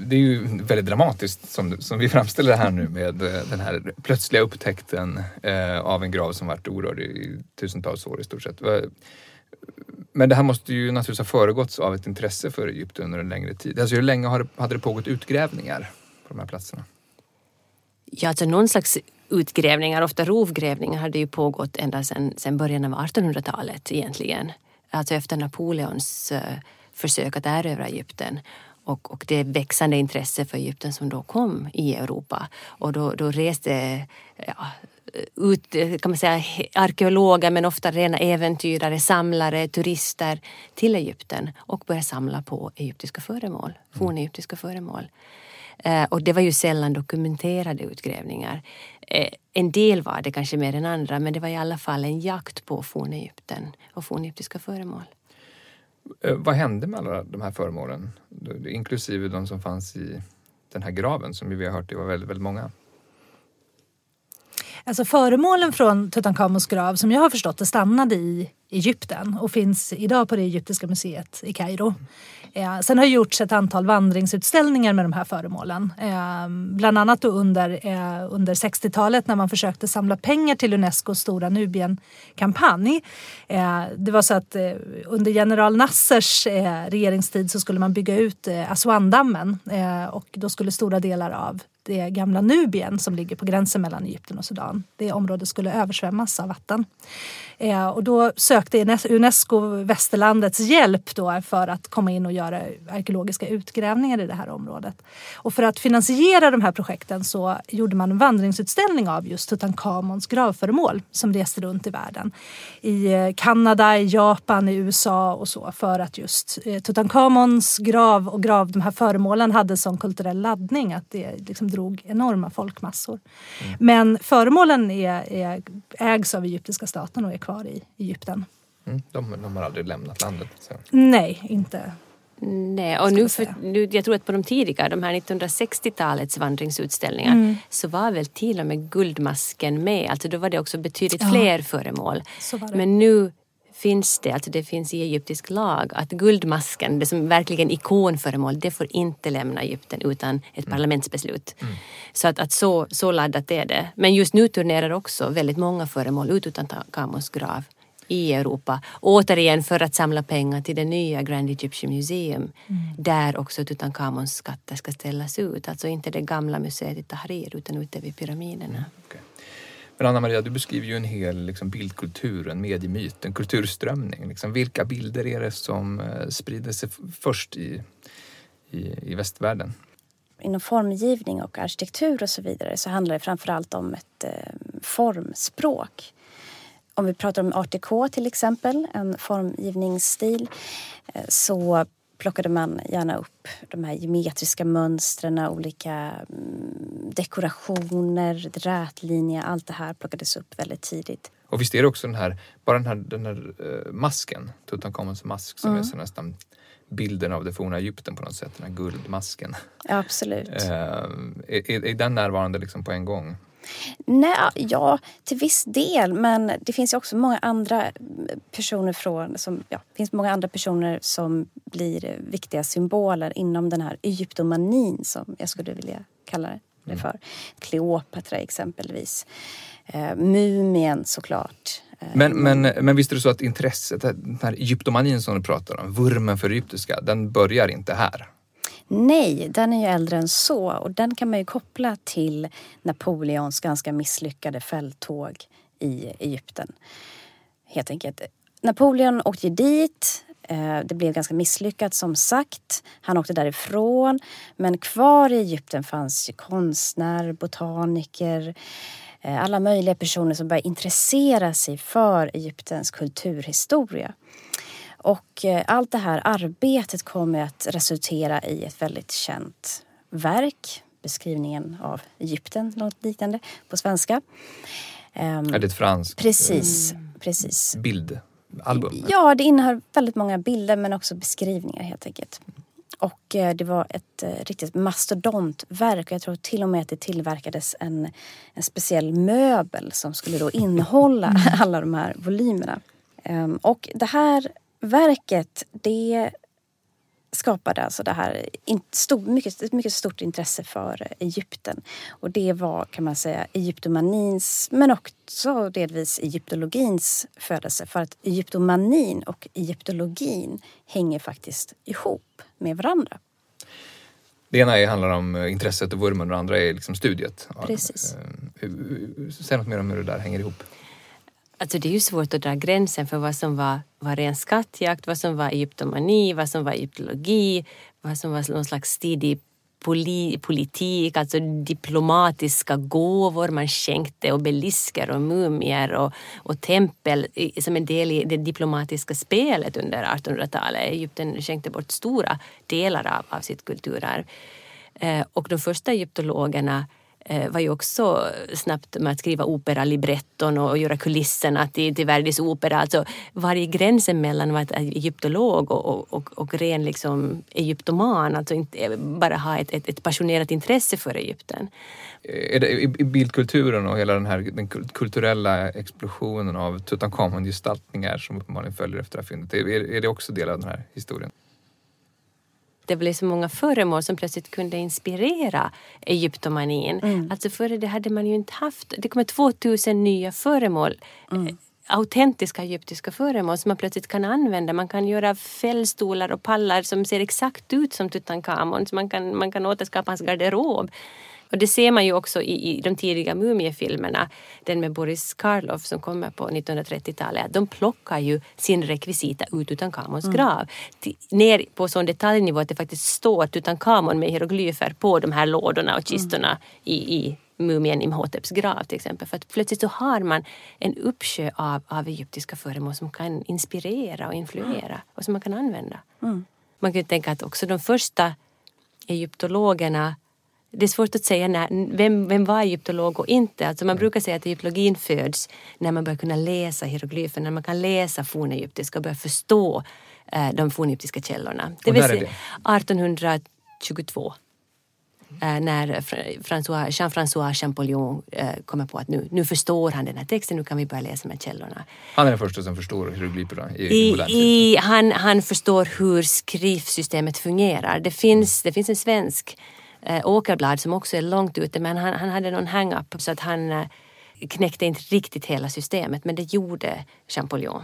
det är ju väldigt dramatiskt som, som vi framställer det här nu med eh, den här plötsliga upptäckten eh, av en grav som varit orörd i tusentals år i stort sett. Men det här måste ju naturligtvis ha föregåtts av ett intresse för Egypten under en längre tid. Alltså hur länge hade det pågått utgrävningar på de här platserna? Ja, alltså någon slags utgrävningar, ofta rovgrävningar, hade ju pågått ända sedan, början av 1800-talet egentligen. Alltså efter Napoleons uh, försök att erövra Egypten och, och det växande intresse för Egypten som då kom i Europa. Och då, då reste ja, ut, kan man säga, arkeologer men ofta rena äventyrare, samlare, turister till Egypten och började samla på egyptiska föremål, fornegyptiska föremål. Eh, och det var ju sällan dokumenterade utgrävningar. Eh, en del var det kanske mer än andra men det var i alla fall en jakt på fornegypten och fornegyptiska föremål. Eh, vad hände med alla de här föremålen? Inklusive de som fanns i den här graven som vi har hört det var väldigt, väldigt många. Alltså föremålen från Tutankhamons grav som jag har förstått det stannade i Egypten och finns idag på det egyptiska museet i Kairo. Eh, sen har det gjorts ett antal vandringsutställningar med de här föremålen. Eh, bland annat då under, eh, under 60-talet när man försökte samla pengar till Unescos stora Nubien-kampanj. Eh, det var så att eh, under general Nassers eh, regeringstid så skulle man bygga ut eh, Aswan-dammen eh, och då skulle stora delar av det gamla Nubien som ligger på gränsen mellan Egypten och Sudan. Det området skulle översvämmas av vatten. Eh, och då sökte Unesco västerlandets hjälp då för att komma in och göra arkeologiska utgrävningar i det här området. Och för att finansiera de här projekten så gjorde man en vandringsutställning av just Tutankhamons gravföremål som reste runt i världen. I eh, Kanada, i Japan, i USA och så för att just eh, Tutankhamons grav och grav, de här föremålen hade sån kulturell laddning att det liksom drog enorma folkmassor. Mm. Men föremålen är, är, ägs av egyptiska staten och är kvar i Egypten. Mm, de, de, har aldrig lämnat landet? Så. Nej, inte. Nej, och nu, för, nu, jag tror att på de tidiga, de här 1960-talets vandringsutställningar, mm. så var väl till och med Guldmasken med. Alltså då var det också betydligt ja. fler föremål. Men nu finns det, alltså det finns i egyptisk lag att guldmasken, det som verkligen ikonföremål, det får inte lämna Egypten utan ett mm. parlamentsbeslut. Mm. Så att, att så, så laddat är det. Men just nu turnerar också väldigt många föremål ut utan Kamos grav i Europa. Återigen för att samla pengar till det nya Grand Egyptian Museum mm. där också Tutankhamons skatter ska ställas ut. Alltså inte det gamla museet i Tahrir utan ute vid pyramiderna. Mm. Okay. Men Anna-Maria, du beskriver ju en hel liksom, bildkultur, en mediemyt, en kulturströmning. Liksom, vilka bilder är det som eh, sprider sig först i, i, i västvärlden? Inom formgivning och arkitektur och så vidare så handlar det framförallt om ett eh, formspråk. Om vi pratar om art till exempel, en formgivningsstil, eh, så plockade man gärna upp de här geometriska mönstren, olika mm, dekorationer, rätlinjer, allt det här plockades upp väldigt tidigt. Och visst är det också den här, bara den här, den här uh, masken, Tutankhamons mask som mm. är så nästan bilden av det forna Egypten på något sätt, den här guldmasken. Ja, absolut. Uh, är, är den närvarande liksom på en gång? Nej, ja, till viss del. Men det finns också många andra personer från, som, ja, finns många andra personer som blir viktiga symboler inom den här egyptomanin som jag skulle vilja kalla det mm. för. Kleopatra exempelvis. Eh, mumien såklart. Eh, men, men, men visst är det så att intresset, den här egyptomanin som du pratar om, vurmen för egyptiska, den börjar inte här? Nej, den är ju äldre än så och den kan man ju koppla till Napoleons ganska misslyckade fälttåg i Egypten. Helt enkelt. Napoleon åkte dit. Eh, det blev ganska misslyckat som sagt. Han åkte därifrån. Men kvar i Egypten fanns konstnärer, botaniker, eh, alla möjliga personer som började intressera sig för Egyptens kulturhistoria. Och eh, allt det här arbetet kommer att resultera i ett väldigt känt verk. Beskrivningen av Egypten, något liknande på svenska. Är det ett franskt? Precis. Mm. precis. Bildalbum? Ja, det innehöll väldigt många bilder men också beskrivningar helt enkelt. Och eh, det var ett riktigt mastodontverk och jag tror till och med att det tillverkades en, en speciell möbel som skulle då innehålla [LAUGHS] alla de här volymerna. Ehm, och det här verket det skapade alltså det här stor, mycket, mycket stort intresse för Egypten. Och det var kan man säga egyptomanins men också delvis egyptologins födelse. För att egyptomanin och egyptologin hänger faktiskt ihop med varandra. Det ena handlar om intresset och vurmen och det andra är liksom studiet. Precis. Eh, säg något mer om hur det där hänger ihop. Alltså det är ju svårt att dra gränsen för vad som var, var ren skattjakt, vad som var egyptomani, vad som var egyptologi, vad som var någon slags tidig politik, alltså diplomatiska gåvor man skänkte obelisker och mumier och, och tempel som en del i det diplomatiska spelet under 1800-talet. Egypten skänkte bort stora delar av, av sitt kulturarv. Eh, och de första egyptologerna Eh, var ju också snabbt med att skriva operalibretton och göra kulisserna till, till Verdis opera. Alltså var är gränsen mellan att vara egyptolog och, och, och ren liksom egyptoman? Alltså inte eh, bara ha ett, ett, ett passionerat intresse för Egypten. Är det, I i bildkulturen och hela den här den kulturella explosionen av Tutankhamon-gestaltningar som uppenbarligen följer efter det här fyndet, är, är det också del av den här historien? Det blev så många föremål som plötsligt kunde inspirera egyptomanin. Mm. Alltså före det hade man ju inte haft, det kommer 2000 nya föremål Mm. eh, autentiska egyptiska föremål som man plötsligt kan använda. Man kan göra fällstolar och pallar som ser exakt ut som Tutankhamon. Så man kan, man kan återskapa hans garderob. Och det ser man ju också i, i de tidiga mumiefilmerna. Den med Boris Karloff som kommer på 1930-talet. De plockar ju sin rekvisita ut Tutankhamons grav. Till, ner på sån detaljnivå att det faktiskt står Tutankhamon med hieroglyfer på de här lådorna och kistorna i, i mumien Imhoteps grav till exempel. För att plötsligt så har man en uppsjö av, av egyptiska föremål som kan inspirera och influera och som man kan använda. Man kan ju tänka att också de första egyptologerna det är svårt att säga när, vem, vem var egyptolog och inte. Alltså man brukar säga att egyptologin föds när man börjar kunna läsa hieroglyfer, när man kan läsa fornegyptiska och börja förstå eh, de fornegyptiska källorna. Det Och vill säga 1822. Eh, när Fra- François, Jean-François Champollion eh, kommer på att nu, nu förstår han den här texten, nu kan vi börja läsa med källorna. Han är den första som förstår hieroglyferna i, i i, han, han förstår hur skriftsystemet fungerar. Det finns, det finns en svensk eh, Åkerblad som också är långt ute men han, han hade någon hang-up så att han eh, knäckte inte riktigt hela systemet men det gjorde Champollion.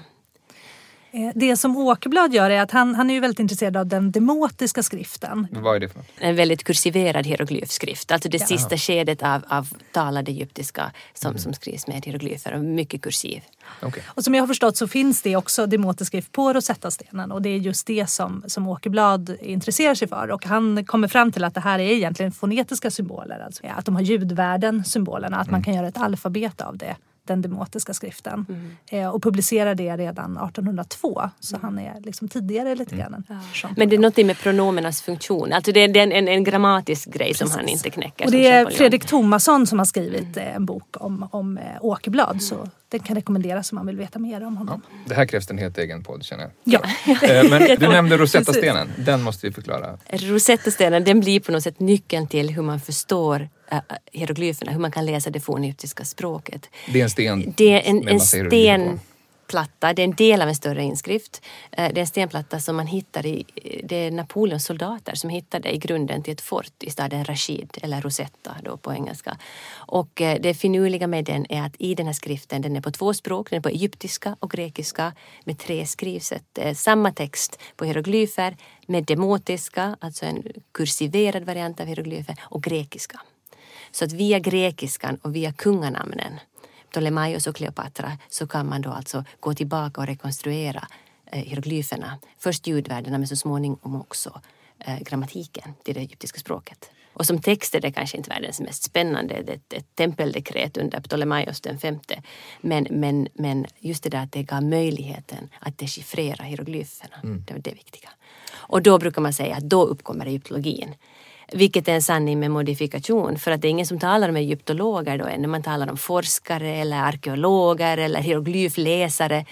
Eh, Det som Åkerblad gör är att han, han är ju väldigt intresserad av den demotiska skriften. Vad är det för något? En väldigt kursiverad hieroglyfskrift, alltså det sista skedet av, av talad egyptiska som, som skrivs med hieroglyfer och mycket kursiv. Okej. Och som jag har förstått så finns det också demotisk skrift på Rosetta-stenen och det är just det som, som Åkerblad intresserar sig för. Och han kommer fram till att det här är egentligen fonetiska symboler, alltså att de har ljudvärden, symbolerna, att man kan göra ett alfabet av det den demotiska skriften eh, och publicerar det redan 1802. Så han är liksom tidigare lite grann än Jean Men det är något med pronomenas funktion, alltså det är, en, en, en grammatisk grej som han inte knäcker. Och det är. Fredrik Thomasson som har skrivit eh, en bok om, om eh, Åkerblad. Så den kan rekommenderas om man vill veta mer om honom. Det här krävs en helt egen podd känner jag. Ja. Eh, Men du [LAUGHS] nämnde Rosetta-stenen. Den måste vi förklara. Rosetta-stenen den blir på något sätt nyckeln till hur man förstår hieroglyferna, hur man kan läsa det fornegyptiska språket. Det är en sten Det är en, en på. stenplatta, det är en del av en större inskrift. Eh, Det är en stenplatta som man hittar i, det är Napoleons soldater som hittade i grunden till ett fort i staden Rashid, eller Rosetta då på engelska. Och eh, det finurliga med den är att i den här skriften, den är på två språk, den är på egyptiska och grekiska med tre skrivsätt. Samma text på hieroglyfer med demotiska, alltså en kursiverad variant av hieroglyfer, och grekiska. Så att via grekiskan och via kunganamnen, Ptolemaios och Kleopatra, så kan man då alltså gå tillbaka och rekonstruera eh, hieroglyferna. Först ljudvärdena men så småningom också eh, grammatiken till det egyptiska språket. Och som text är det kanske inte världens mest spännande. Det är ett, ett tempeldekret under Ptolemaios den femte. Men, men, men just det där att det gav möjligheten att dechiffrera hieroglyferna. Det var det viktiga. Och då brukar man säga att då uppkommer egyptologin. Vilket är en sanning med modifikation för att det är ingen som talar om egyptologer då ännu. Man talar om forskare eller arkeologer eller hieroglyfläsare.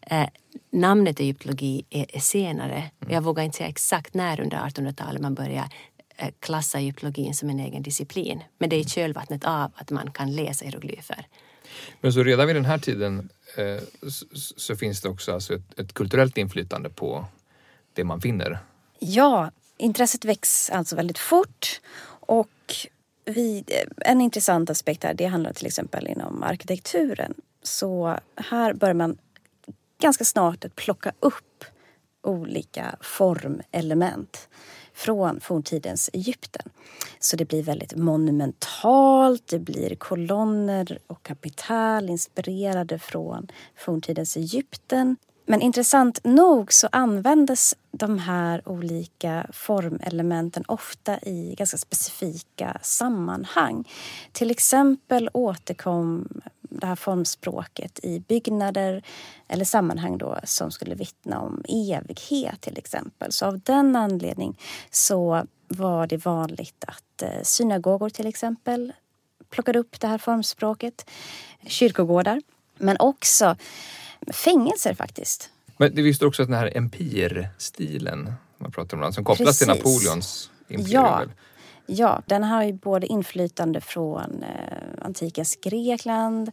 Eh, namnet egyptologi är, är senare. Jag vågar inte säga exakt när under 1800-talet man börjar eh, klassa egyptologin som en egen disciplin. Men det är i kölvattnet av att man kan läsa hieroglyfer. Men så redan vid den här tiden eh, så, så finns det också alltså ett, ett kulturellt inflytande på det man finner. Ja, intresset väcks alltså väldigt fort. Och vi, en intressant aspekt här, det handlar till exempel inom arkitekturen. Så här börjar man ganska snart att plocka upp olika formelement från forntidens Egypten. Så det blir väldigt monumentalt, det blir kolonner och kapital inspirerade från forntidens Egypten. Men intressant nog så användes de här olika formelementen ofta i ganska specifika sammanhang. Till exempel återkom det här formspråket i byggnader eller sammanhang då som skulle vittna om evighet till exempel. Så av den anledning så var det vanligt att eh, synagogor till exempel plockade upp det här formspråket. Kyrkogårdar. Men också fängelser faktiskt. Men det visste också att den här empirstilen man pratar om, som kopplas till Precis. Napoleons imperium. Ja. Ja, den har ju både inflytande från eh, antikens Grekland,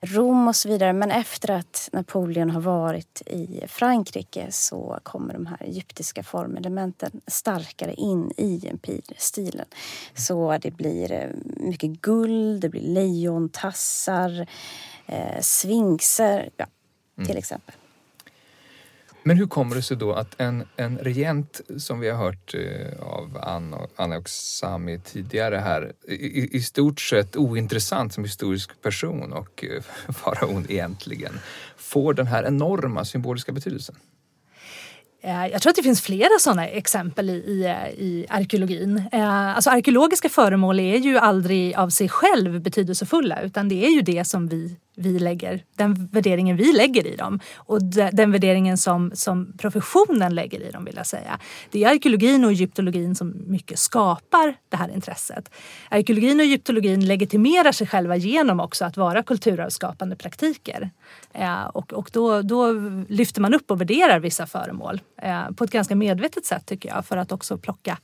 Rom och så vidare. Men efter att Napoleon har varit i Frankrike så kommer de här egyptiska formelementen starkare in i empirstilen. Så det blir eh, mycket guld, det blir lejontassar, eh, sfinxer, ja, till exempel. Men hur kommer det sig då att en, en regent som vi har hört eh, av Anna, Anna och Sami tidigare här, i, i stort sett ointressant som historisk person och eh, [LAUGHS] faraon egentligen, får den här enorma symboliska betydelsen? Eh, Jag tror att det finns flera sådana exempel i, i, i arkeologin. Eh, Alltså arkeologiska föremål är ju aldrig av sig själv betydelsefulla utan det är ju det som vi, vi lägger, den värderingen vi lägger i dem och den värderingen som, som professionen lägger i dem vill jag säga. Det är arkeologin och egyptologin som mycket skapar det här intresset. Arkeologin och egyptologin legitimerar sig själva genom också att vara kulturarvsskapande praktiker. Eh, och och då, då lyfter man upp och värderar vissa föremål eh, på ett ganska medvetet sätt tycker jag för att också plocka,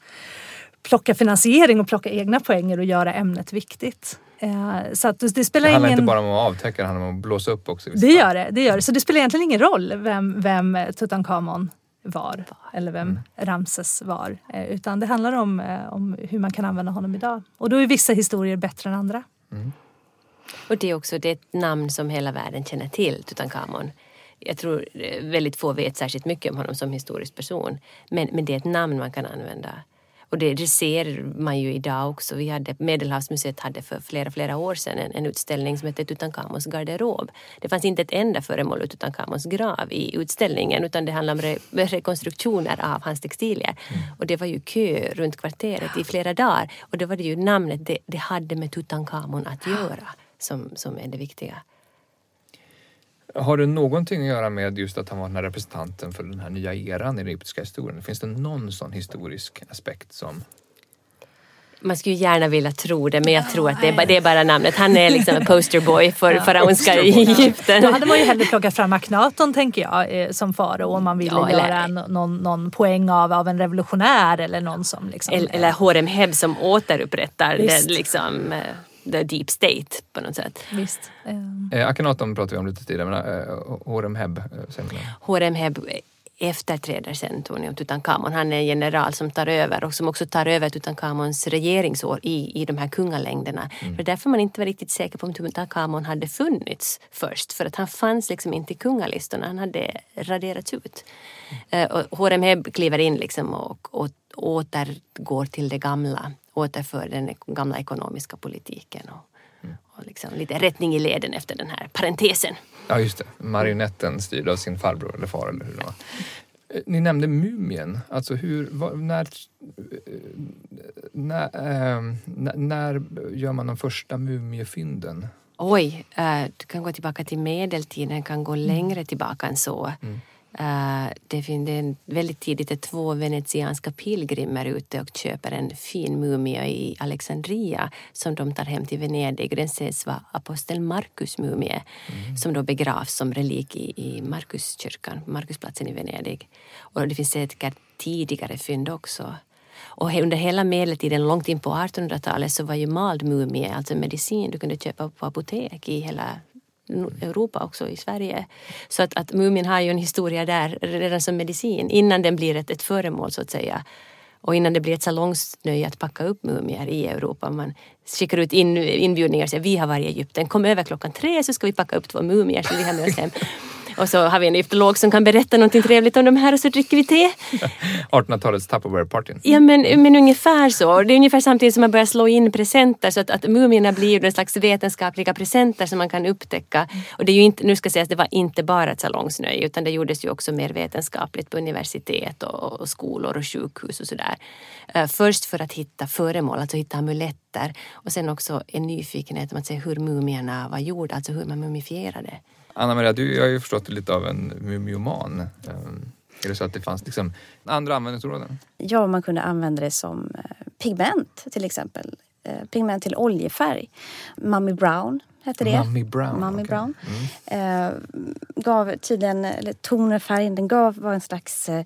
plocka finansiering och plocka egna poänger och göra ämnet viktigt. Eh, så att det spelar Det handlar ingen... inte bara om att avtäcka, det handlar om att blåsa upp också. Det gör det, det gör det. Så det spelar egentligen ingen roll vem, vem Tutankhamon var eller vem Mm. Ramses var. Eh, Utan det handlar om, eh, om hur man kan använda honom idag. Och då är vissa historier bättre än andra. Och det är också det är ett namn som hela världen känner till, Tutankhamon. Jag tror väldigt få vet särskilt mycket om honom som historisk person. Men, men det är ett namn man kan använda. Och det, det ser man ju idag också. Vi hade, Medelhavsmuseet hade för flera, flera år sedan en, en utställning som hette Tutankhamons garderob. Det fanns inte ett enda föremål ur Tutankhamons grav i utställningen utan det handlade om re, rekonstruktioner av hans textilier. Och det var ju kö runt kvarteret i flera dagar. Och då var det ju namnet det, det hade med Tutankhamon att göra som, som är det viktiga. Har det någonting att göra med just att han var den här representanten för den här nya eran i den egyptiska historien? Finns det någon sån historisk aspekt som... Man skulle ju gärna vilja tro det men jag tror att det är, bara, det är bara namnet. Han är liksom en [LAUGHS] posterboy för faraonska Egypten. Då hade man ju hellre plockat fram Akhenaton tänker jag eh, som farao om man ville Ja, eller- göra någon, någon poäng av, av en revolutionär eller någon som liksom... Eller, eller Horem Heb som återupprättar Visst. den, liksom, eh, the deep state på något sätt. Visst. Eh, Eh, Akhenaton pratade vi om lite tidigare, men eh, Horem Heb, eh. Horem Heb efterträder sen Tony Tutankhamon. Han är en general som tar över och som också tar över Tutankhamons regeringsår i, i de här kungalängderna. För därför man inte var riktigt säker på om Tutankhamon hade funnits först. För att han fanns liksom inte i kungalistorna, han hade raderats ut. Eh, Och Horem Heb kliver in liksom och, och återgår till det gamla. Återför den gamla ekonomiska politiken. Och, och liksom lite rättning i leden efter den här parentesen. Ja, just det. Marionetten styrd av sin farbror eller far eller hur det var. Eh, Ni nämnde mumien. Alltså hur, vad, när, eh, när, eh, när, när gör man de första mumiefynden? Oj, eh, du kan gå tillbaka till medeltiden, kan gå längre tillbaka än så. Eh, det finns väldigt tidigt är två venetianska pilgrimer ute och köper en fin mumie i Alexandria som de tar hem till Venedig. Den sägs vara apostel Markus mumie som då begravs som relik i, i Markuskyrkan, Markusplatsen i Venedig. Och det finns säkert tidigare fynd också. Och under hela medeltiden, långt in på 1800-talet, så var ju mald mumie, alltså medicin du kunde köpa på apotek i hela Europa, också i Sverige. Så att, att mumien har ju en historia där redan som medicin, innan den blir ett, ett föremål så att säga. Och innan det blir ett salongsnöje att packa upp mumier i Europa. Man skickar ut in, inbjudningar och säger vi har varit i Egypten, kom över klockan tre så ska vi packa upp två mumier som vi har med oss hem. [LAUGHS] Och så har vi en egyptolog som kan berätta någonting trevligt om de här och så dricker vi te. 1800-talets Tupperware-partyn. Ja men, men ungefär så. Det är ungefär samtidigt som man börjar slå in presenter så att, att mumierna blir en slags vetenskapliga presenter som man kan upptäcka. Och det är ju inte, nu ska sägas, det var inte bara ett salongsnöje utan det gjordes ju också mer vetenskapligt på universitet och, och skolor och sjukhus och sådär. Uh, först för att hitta föremål, alltså hitta amuletter och sen också en nyfikenhet om att se hur mumierna var gjorda, alltså hur man mumifierade. Anna-Maria, du har ju förstått lite av en mumioman. Ehm, är det så att det fanns liksom andra användningsområden? Ja, man kunde använda det som eh, pigment till exempel. Eh, pigment till oljefärg. Mummy Brown hette det. Mummy Brown. Mummy okej. Brown. Mm. Eh, gav tydligen, eller tonen, färgen, den gav var en slags eh,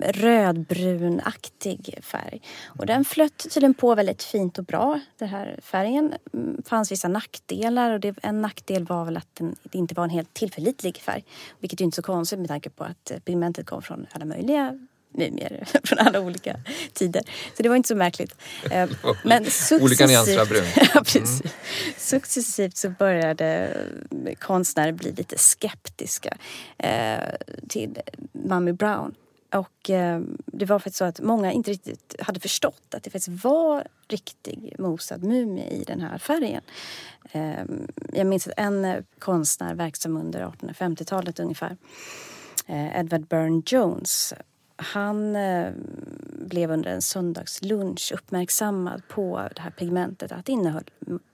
rödbrunaktig färg. Och den flöt tydligen på väldigt fint och bra, den här färgen. Mm, fanns vissa nackdelar och det, en nackdel var väl att den, det inte var en helt tillförlitlig färg. Vilket är inte så konstigt med tanke på att eh, pigmentet kom från alla möjliga mumier [LAUGHS] från alla olika tider. Så det var inte så märkligt. Eh, Men [LAUGHS] Olika nyanser av successivt, brunt. [LAUGHS] ja, precis. successivt så började konstnärer bli lite skeptiska eh, till Mummy Brown. Och eh, det var faktiskt så att många inte riktigt hade förstått att det faktiskt var riktig mosad mumie i den här färgen. Eh, jag minns att en eh, konstnär verksam under 1850-talet ungefär, eh, Edward Burne Jones, han eh, blev under en söndagslunch uppmärksammad på det här pigmentet att det innehöll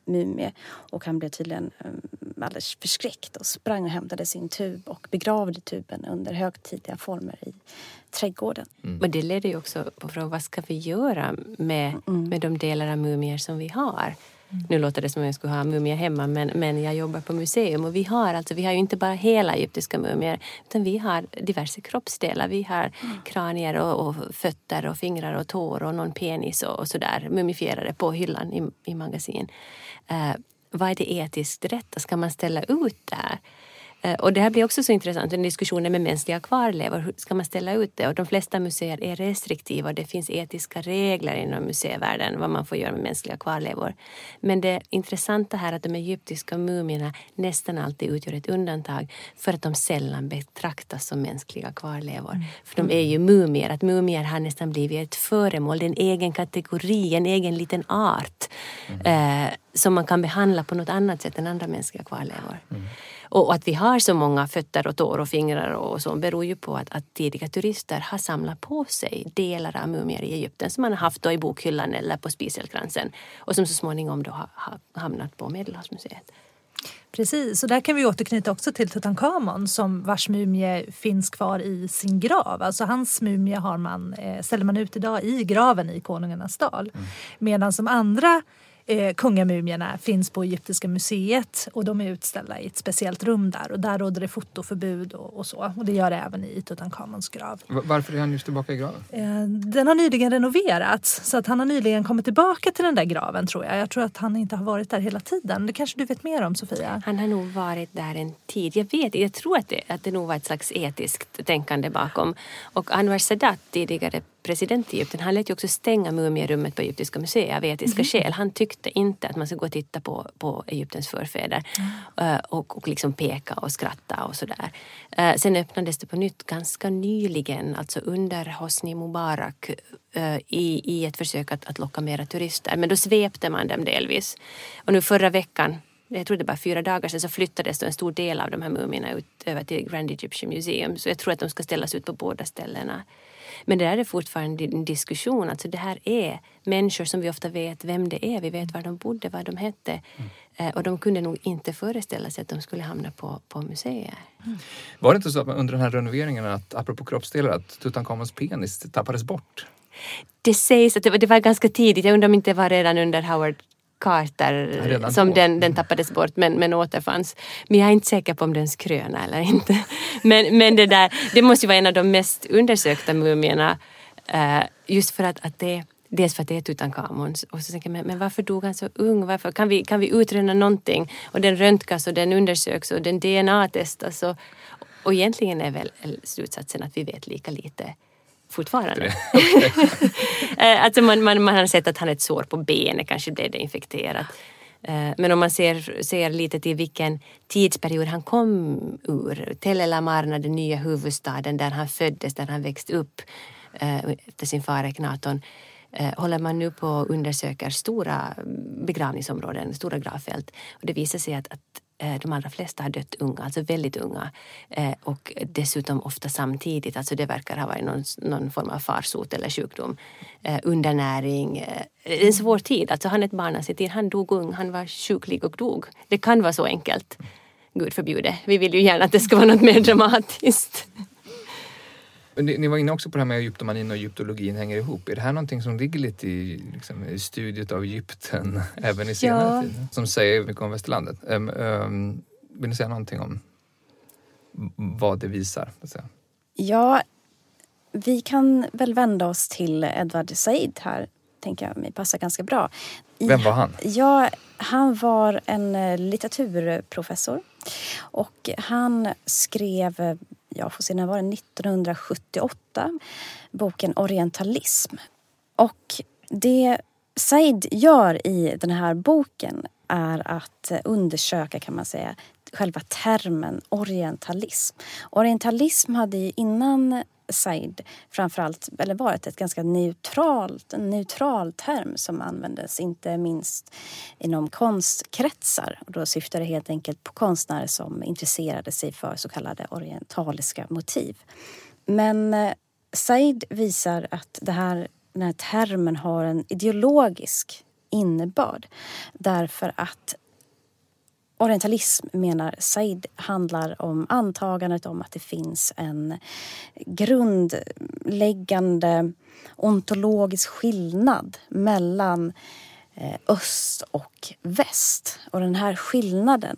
mumie. Och han blev tydligen eh, alldeles förskräckt och sprang och hämtade sin tub och begravde tuben under högtidliga former i trädgården. Och det leder ju också på frågan vad ska vi göra med, med de delar av mumier som vi har? Nu låter det som om jag skulle ha mumier hemma men, men jag jobbar på museum och vi har alltså, vi har ju inte bara hela egyptiska mumier utan vi har diverse kroppsdelar. Vi har kranier och, och fötter och fingrar och tår och någon penis och, och sådär mumifierade på hyllan i, i magasin. Uh, vad är det etiskt rätta? Ska man ställa ut det här? Och det här blir också så intressant, den diskussionen med mänskliga kvarlevor. Hur ska man ställa ut det? Och de flesta museer är restriktiva och det finns etiska regler inom museivärlden vad man får göra med mänskliga kvarlevor. Men det intressanta här är att de egyptiska mumierna nästan alltid utgör ett undantag för att de sällan betraktas som mänskliga kvarlevor. För de är ju mumier, att mumier har nästan blivit ett föremål, en egen kategori, en egen liten art eh, som man kan behandla på något annat sätt än andra mänskliga kvarlevor. Och att vi har så många fötter och tår och fingrar och så beror ju på att, att tidiga turister har samlat på sig delar av mumier i Egypten som man har haft då i bokhyllan eller på spiselkransen och som så småningom då har, har hamnat på Medelhavsmuseet. Precis, och där kan vi återknyta också till Tutankhamon som vars mumie finns kvar i sin grav. Alltså hans mumie har man, eh, ställer man ut idag i graven i Konungarnas dal. Medan de andra eh, kungamumierna finns på Egyptiska museet och de är utställda i ett speciellt rum där och där råder det fotoförbud och, och så. Och det gör det även i Tutankhamons grav. Va- Varför är han just tillbaka i graven? Eh, Den har nyligen renoverats så att han har nyligen kommit tillbaka till den där graven tror jag. Jag tror att han inte har varit där hela tiden. Det kanske du vet mer om Sofia? Han har nog varit där en tid. Jag vet Jag tror att det, att det nog var ett slags etiskt tänkande bakom. Och Anwar Sadat, tidigare president i Egypten, han lät ju också stänga mumierummet på Egyptiska museet av etiska skäl. Han tyckte inte att man ska gå och titta på, på Egyptens förfäder eh, och, och liksom peka och skratta och sådär. Eh, Sen öppnades det på nytt ganska nyligen, alltså under Hosni Mubarak eh, i, i ett försök att, att locka mera turister. Men då svepte man dem delvis. Och nu förra veckan jag tror det bara fyra dagar sedan så flyttades en stor del av de här mumierna ut över till Grand Egyptian Museum. Så jag tror att de ska ställas ut på båda ställena. Men det där är fortfarande en diskussion. Alltså det här är människor som vi ofta vet vem det är. Vi vet var de bodde, vad de hette. Eh, Och de kunde nog inte föreställa sig att de skulle hamna på, på museer. Var det inte så under den här renoveringen, att, apropå kroppsdelar, att Tutankhamons penis tappades bort? Det sägs att det var, det var ganska tidigt. Jag undrar om inte det var redan under Howard Carter redan som den, den tappades bort men, men återfanns. Men jag är inte säker på om den skröna eller inte. [LAUGHS] Men, men det där, det måste ju vara en av de mest undersökta mumierna eh, just för att, att det Dels för att det är Tutankhamons och så tänker jag, men, men varför dog han så ung? Varför? Kan, vi, kan vi utröna någonting? Och den röntgas och den undersöks och den DNA-testas. Och, och egentligen är väl slutsatsen att vi vet lika lite fortfarande. [LAUGHS] Eh, alltså man, man, man har sett att han har ett sår på benet, kanske blev det infekterat. Eh, Men om man ser, ser lite till vilken tidsperiod han kom ur. Tel El Amarna, den nya huvudstaden där han föddes, där han växte upp eh, efter sin far Eknaton håller man nu på och undersöker stora begravningsområden, stora gravfält. Och det visar sig att, att Eh, de allra flesta har dött unga, alltså väldigt unga. Eh, och dessutom ofta samtidigt, alltså det verkar ha varit någon, någon form av farsot eller sjukdom. Eh, undernäring. En svår tid, alltså han är ett barn av sin tid. Han dog ung, han var sjuklig och dog. Det kan vara så enkelt. Gud förbjude. Vi vill ju gärna att det ska vara något mer dramatiskt. Ni, ni var inne också på det här med egyptomanin och egyptologin hänger ihop. Är det här någonting som ligger lite i, liksom, i studiet av Egypten [LAUGHS] även i senare Ja. tid? Som säger mycket om västerlandet. Um, um, vill ni säga någonting om vad det visar? Ja, vi kan väl vända oss till Edward Said här. Tänker jag mig passar ganska bra. I- Vem var han? Ja, han var en eh, litteraturprofessor. Och han skrev, eh, ja får se när var det, 1978, boken Orientalism. Och det Said gör i den här boken är att eh, undersöka, kan man säga, själva termen orientalism. Orientalism hade ju innan Said framförallt eller varit ett ganska neutralt, en neutral term som användes inte minst inom konstkretsar. Och då syftade det helt enkelt på konstnärer som intresserade sig för så kallade orientaliska motiv. Men eh, Said visar att det här, den här termen har en ideologisk innebörd därför att Orientalism, menar Said, handlar om antagandet om att det finns en grundläggande ontologisk skillnad mellan eh, öst och väst. Och den här skillnaden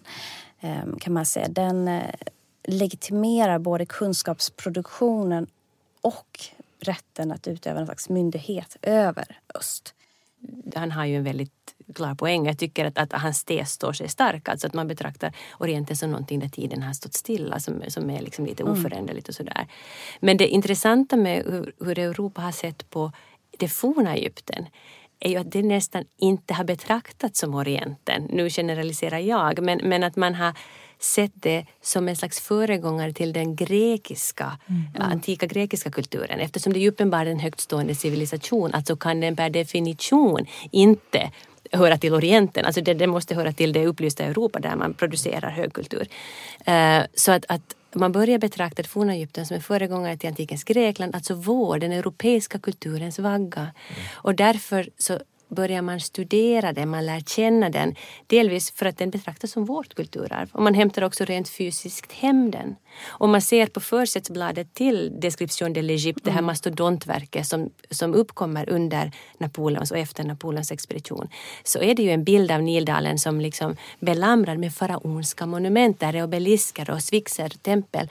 eh, kan man säga, den eh, legitimerar både kunskapsproduktionen och rätten att utöva en slags myndighet över öst han har ju en väldigt klar poäng. Jag tycker att, att hans tes står sig stark. Alltså att man betraktar Orienten som någonting där tiden har stått stilla, som, som är liksom lite oföränderligt och sådär. Men det intressanta med hur, hur Europa har sett på det forna Egypten är ju att det nästan inte har betraktats som Orienten. Nu generaliserar jag, men, men att man har sett det som en slags föregångare till den grekiska, antika grekiska kulturen. Eftersom det är uppenbarligen en högtstående civilisation, alltså kan den per definition inte höra till Orienten. Alltså det, det måste höra till det upplysta Europa där man producerar högkultur. Eh, så att, att man börjar betrakta det forna Egypten som en föregångare till antikens Grekland, alltså vår, den europeiska kulturens vagga. Och därför så börjar man studera den, man lär känna den. Delvis för att den betraktas som vårt kulturarv. Och man hämtar också rent fysiskt hem den. Om man ser på försättsbladet till Description de l'Egypte, det här mastodontverket som, som uppkommer under Napoleons och efter Napoleons expedition, så är det ju en bild av Nildalen som liksom belamrad med faraonska monument. Där är obelisker och svixer, tempel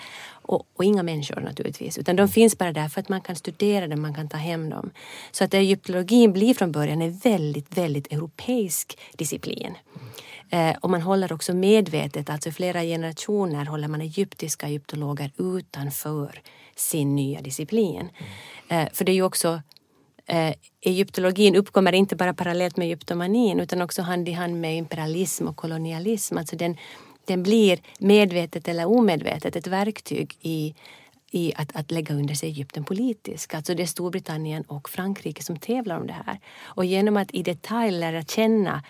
och, och inga människor naturligtvis. Utan de finns bara där för att man kan studera dem, man kan ta hem dem. Så att egyptologin blir från början en väldigt, väldigt europeisk disciplin. Eh, och man håller också medvetet, alltså i flera generationer håller man egyptiska egyptologer utanför sin nya disciplin. Eh, för det är ju också eh, Egyptologin uppkommer inte bara parallellt med egyptomanin utan också hand i hand med imperialism och kolonialism. Alltså den, den blir medvetet eller omedvetet ett verktyg i, i att, att lägga under sig Egypten politiskt. Alltså det är Storbritannien och Frankrike som tävlar om det här. Och genom att i detalj lära känna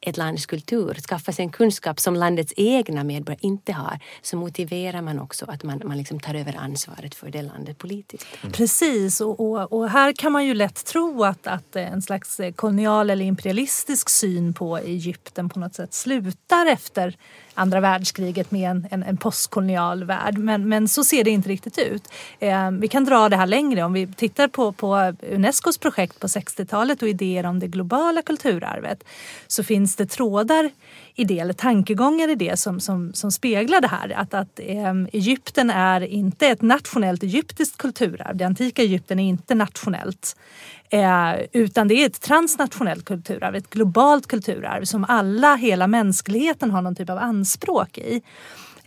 ett lands kultur, skaffa sig en kunskap som landets egna medborgare inte har, så motiverar man också att man, man liksom tar över ansvaret för det landet politiskt. Mm. Precis, och, och, och här kan man ju lätt tro att, att en slags kolonial eller imperialistisk syn på Egypten på något sätt slutar efter andra världskriget med en, en, en postkolonial värld. Men, men så ser det inte riktigt ut. Eh, vi kan dra det här längre. Om vi tittar på, på Unescos projekt på 60-talet och idéer om det globala kulturarvet så finns finns det trådar i det, eller tankegångar i det som, som, som speglar det här. Att, att äm, Egypten är inte ett nationellt egyptiskt kulturarv. Det antika Egypten är inte nationellt. Eh, utan det är ett transnationellt kulturarv, ett globalt kulturarv som alla, hela mänskligheten har någon typ av anspråk i.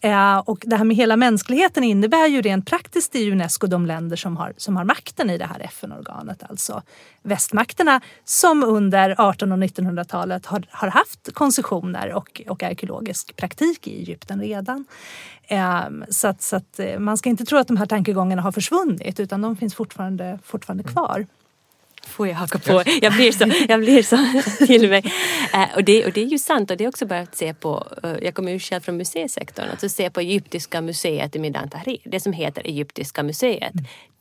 Eh, och det här med hela mänskligheten innebär ju rent praktiskt i Unesco de länder som har, som har makten i det här FN-organet. Alltså västmakterna som under 1800 och 1900-talet har, har haft koncessioner och, och arkeologisk praktik i Egypten redan. Eh, så att, så att eh, man ska inte tro att de här tankegångarna har försvunnit utan de finns fortfarande, fortfarande kvar. Får jag haka på? Jag blir så, jag blir så [LAUGHS] till mig. Eh, och, det, och det är ju sant och det är också bara att se på, eh, jag kommer ju själv från museisektorn, att se på Egyptiska museet i Midan Tahrir, det som heter Egyptiska museet.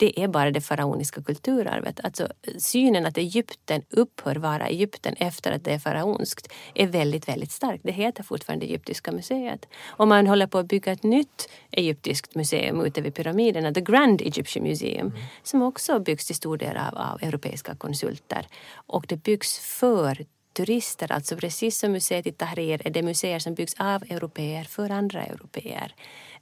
Det är bara det faraoniska kulturarvet. Alltså synen att Egypten upphör vara Egypten efter att det är faraonskt är väldigt, väldigt stark. Det heter fortfarande Egyptiska museet. Om man håller på att bygga ett nytt egyptiskt museum ute vid pyramiderna, The Grand Egyptian Museum, som också byggs till stor del av, av europeiska konsulter. Och det byggs för turister, alltså precis som museet i Tahrir är det museer som byggs av europeer för andra europeer.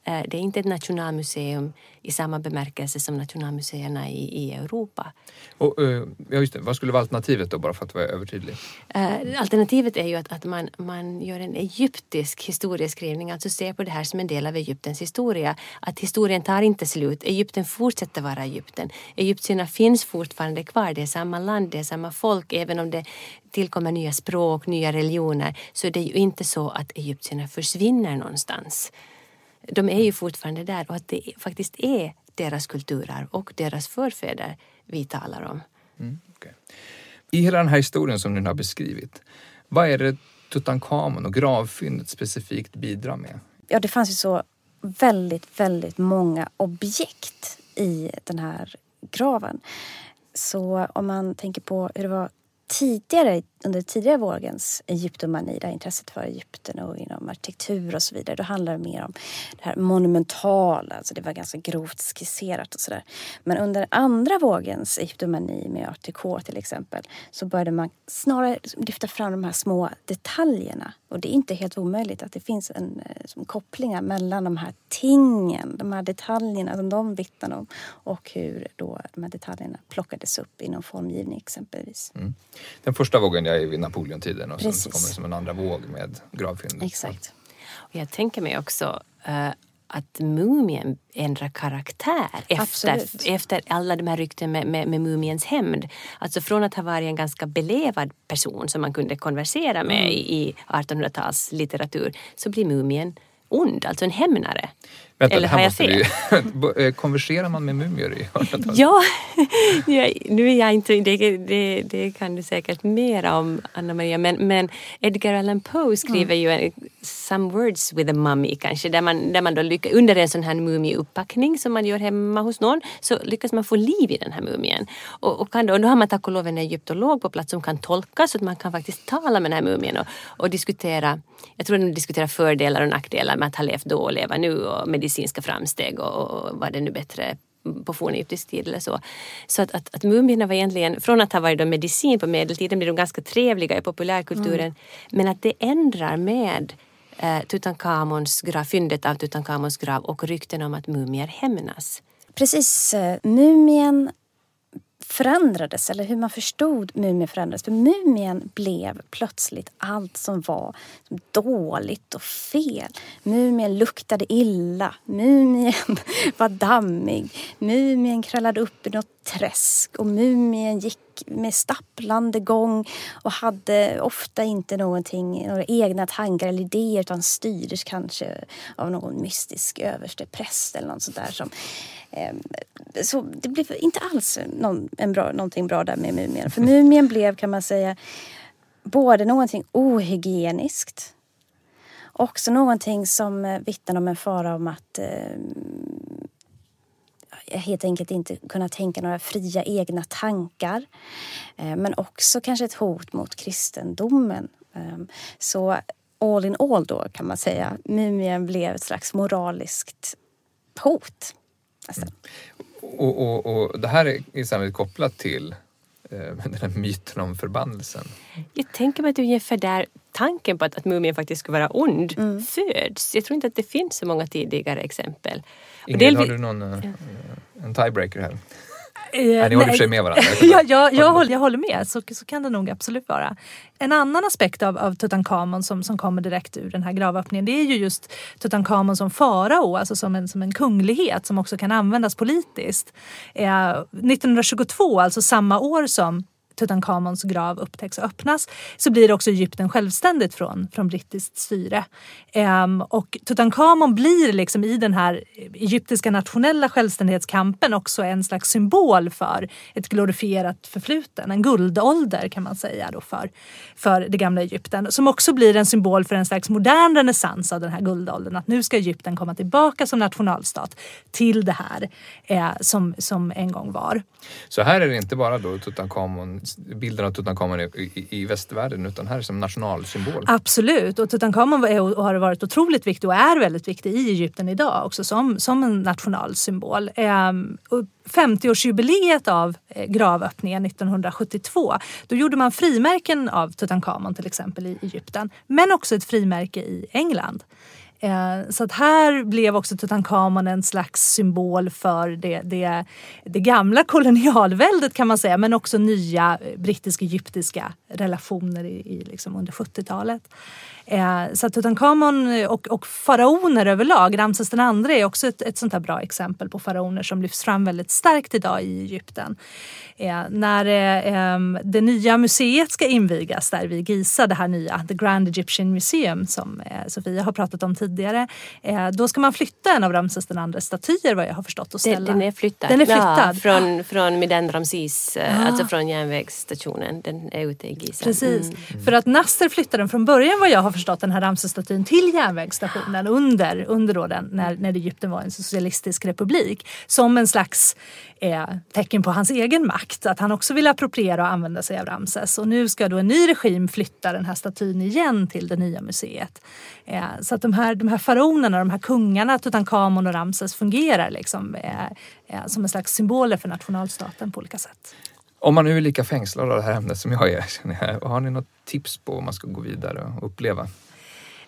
Eh, det är inte ett nationalmuseum i samma bemärkelse som nationalmuseerna i, i Europa. Och, eh, ja, just det. Vad skulle vara alternativet då, bara för att vara övertydlig? Uh, alternativet är ju att, att man, man gör en egyptisk historieskrivning, alltså ser på det här som en del av Egyptens historia. Att historien tar inte slut, Egypten fortsätter vara Egypten. Egyptierna finns fortfarande kvar, det är samma land, det är samma folk, även om det tillkommer nya språk, nya religioner, så är det ju inte så att egyptierna försvinner någonstans de är ju fortfarande där och att det faktiskt är deras kulturarv och deras förfäder vi talar om. Mm, okay. I hela den här historien som du har beskrivit, vad är det Tutankhamon och gravfyndet specifikt bidrar med? Ja, det fanns ju så väldigt, väldigt många objekt i den här graven. Så om man tänker på hur det var tidigare, under tidigare vågens Egyptomani, där intresset för Egypten och inom arkitektur och så vidare, då handlade det mer om det här monumentala, alltså det var ganska grovt skisserat och sådär. Men under andra vågens Egyptomani med art till exempel, så började man snarare lyfta fram de här små detaljerna. Och det är inte helt omöjligt att det finns en, eh, som kopplingar mellan de här tingen, de här detaljerna som de vittnar om och hur då de här detaljerna plockades upp inom formgivning exempelvis. Mm. Den första vågen är vid Napoleontiden och Precis. sen kommer det som en andra våg med gravfynd. Exakt. Och jag tänker mig också uh, att mumien ändrar karaktär efter, efter alla de här rykten med, med, med, mumiens hämnd. Alltså från att ha varit en ganska belevad person som man kunde konversera med mm. i 1800-talslitteratur så blir mumien ond, alltså en hämnare. Vänta, Eller har jag fel? Vi, [LAUGHS] eh, konverserar man med mumier i 1800-talet? [LAUGHS] Ja, [LAUGHS] nu är jag inte... Det, det, det, kan du säkert mer om, Anna Maria. Men, men Edgar Allan Poe skriver mm. ju en, Some words with a mummy kanske. Där man, där man då lyckas, under en sån här mumieupppackning som man gör hemma hos någon så lyckas man få liv i den här mumien. Och, och, kan då, och då har man tack och lov en egyptolog på plats som kan tolka så att man kan faktiskt tala med den här mumien och, och diskutera. Jag tror de diskuterar fördelar och nackdelar med att ha levt då och leva nu och medicinska framsteg och, och vad det nu bättre på fornegyptisk tid eller så. Så att, att, att mumierna var egentligen, från att ha varit medicin på medeltiden blir de ganska trevliga i populärkulturen. Mm. Men att det ändrar med eh, Tutankhamons grav, fyndet av Tutankhamons grav och rykten om att mumier hämnas. Precis. Eh, mumien förändrades, eller hur man förstod mumien förändrades. För mumien blev plötsligt allt som var dåligt och fel. Mumien luktade illa, mumien [LAUGHS] var dammig, mumien krallade upp i något träsk och mumien gick med stapplande gång och hade ofta inte någonting, några egna tankar eller idéer utan styrdes kanske av någon mystisk överste präst eller något sånt där som eh, så det blev inte alls någon, en bra, någonting bra där med Mumien. För Mumien blev kan man säga både någonting ohygieniskt också någonting som vittnar om en fara om att eh, helt enkelt inte kunna tänka några fria egna tankar. Eh, men också kanske ett hot mot kristendomen. Eh, så all in all då kan man säga, mumien blev ett slags moraliskt hot. Mm. Och, och, och det här är sannolikt kopplat till eh, [LAUGHS] den här myten om förbannelsen. Jag tänker mig att ungefär där tanken på att, att mumien faktiskt skulle vara ond mm. föds. Jag tror inte att det finns så många tidigare exempel. Ingrid, har du någon, uh, en tiebreaker här? Eh, Nej, ni håller och för sig med varandra. [LAUGHS] Ja, jag, jag, håller, jag håller med, så, så kan det nog absolut vara. En annan aspekt av, av Tutankhamon som, som kommer direkt ur den här gravöppningen det är ju just Tutankhamon som farao, alltså som en, som en kunglighet som också kan användas politiskt. Eh, 1922, alltså samma år som Tutankhamons grav upptäcks och öppnas så blir också Egypten självständigt från, från brittiskt styre. Ehm, och Tutankhamon blir liksom i den här egyptiska nationella självständighetskampen också en slags symbol för ett glorifierat förfluten, en guldålder kan man säga då för, för det gamla Egypten. Som också blir en symbol för en slags modern renässans av den här guldåldern. Att nu ska Egypten komma tillbaka som nationalstat till det här eh, som, som en gång var. Så här är det inte bara då Tutankhamon, bilden av Tutankhamon i, i, i västvärlden utan här är som nationalsymbol. Absolut och Tutankhamon är, och har varit otroligt viktig och är väldigt viktig i Egypten idag också som, som en nationalsymbol. Ehm, 50-årsjubileet av eh, gravöppningen 1972 då gjorde man frimärken av Tutankhamon till exempel i Egypten men också ett frimärke i England. Eh, så att här blev också Tutankhamon en slags symbol för det, det, det gamla kolonialväldet kan man säga men också nya brittisk-egyptiska relationer i, i liksom under 70-talet. Eh, så Tutankhamon och, och faraoner överlag, Ramses II är också ett, ett sånt här bra exempel på faraoner som lyfts fram väldigt starkt idag i Egypten. Eh, när eh, det nya museet ska invigas där vid Giza, det här nya The Grand Egyptian Museum som eh, Sofia har pratat om tidigare. Då ska man flytta en av Ramses IIs statyer vad jag har förstått och ställa. Den, den är flyttad. Den är flyttad. Ja, från, från Miden Ramses, ah. alltså från järnvägsstationen. Den är ute i Giza. Precis. Mm. För att Nasser flyttade den från början vad jag har förstått den här Ramsestatyn till järnvägsstationen under, under då den, när, när Egypten var en socialistisk republik. Som en slags eh, tecken på hans egen makt. Att han också vill appropriera och använda sig av Ramses. Och nu ska då en ny regim flytta den här statyn igen till det nya museet. Eh, så att de här, de här faraonerna, de här kungarna, Tutankhamon och Ramses fungerar liksom eh, eh, som en slags symboler för nationalstaten på olika sätt. Om man nu är lika fängslad av det här ämnet som jag är, har ni något tips på vad man ska gå vidare och uppleva?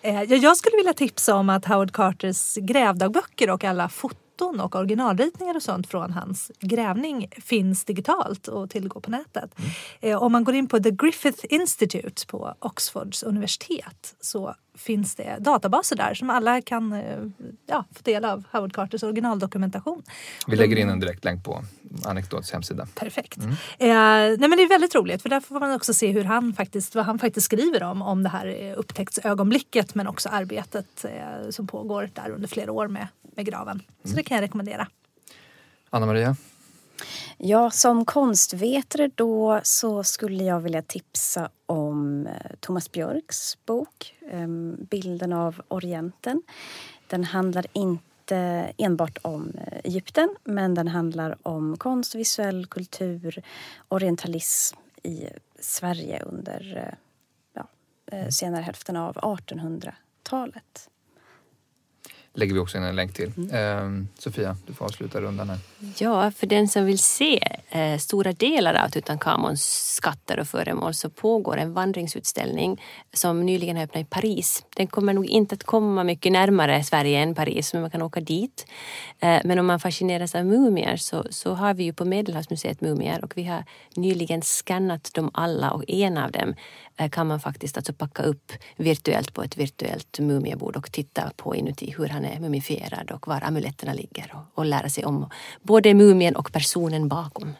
Eh, jag skulle vilja tipsa om att Howard Carters grävdagböcker och alla foton foton och originalritningar och sånt från hans grävning finns digitalt och tillgå på nätet. Mm. Eh, om man går in på The Griffith Institute på Oxfords universitet så finns det databaser där som alla kan eh, ja, få del av Howard Carters originaldokumentation. Vi lägger in en direktlänk på Anekdots hemsida. Perfekt. Mm. Eh, nej men det är väldigt roligt för där får man också se hur han faktiskt, vad han faktiskt skriver om, om det här eh, upptäcktsögonblicket men också arbetet eh, som pågår där under flera år med, med graven. Så mm. det kan jag rekommendera. Anna-Maria? Ja, som konstvetare då så skulle jag vilja tipsa om eh, Thomas Björks bok ehm, Bilden av Orienten. Den handlar inte enbart om eh, Egypten men den handlar om konst, visuell kultur, orientalism i Sverige under eh, ja, senare hälften av 1800-talet lägger vi också in en länk till. Mm. Eh, Sofia, du får avsluta rundan här. Ja, för den som vill se eh, stora delar av Tutankhamons skatter och föremål så pågår en vandringsutställning som nyligen har öppnat i Paris. Den kommer nog inte att komma mycket närmare Sverige än Paris, men man kan åka dit. Eh, men om man fascineras av mumier så, så har vi ju på Medelhavsmuseet mumier och vi har nyligen skannat dem alla och en av dem kan man faktiskt alltså packa upp virtuellt på ett virtuellt mumiebord och titta på inuti hur han är mumifierad och var amuletterna ligger och, och lära sig om både mumien och personen bakom.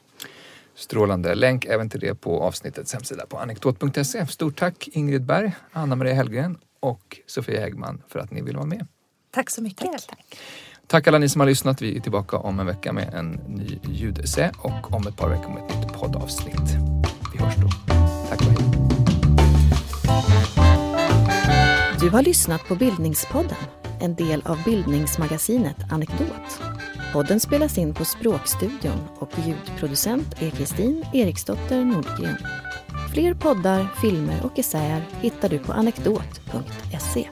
Strålande. Länk även till det på avsnittets hemsida på anekdot.se. Stort tack Ingrid Berg, Anna-Maria Hellgren och Sofia Häggman för att ni vill vara med. Tack så mycket. Tack, tack. tack alla ni som har lyssnat. Vi är tillbaka om en vecka med en ny ljudessä och om ett par veckor med ett nytt poddavsnitt. Vi hörs då. Tack och hej. Du har lyssnat på Bildningspodden, en del av bildningsmagasinet Anekdot. Podden spelas in på Språkstudion och ljudproducent är Kristin Eriksdotter Nordgren. Fler poddar, filmer och essäer hittar du på anekdot.se.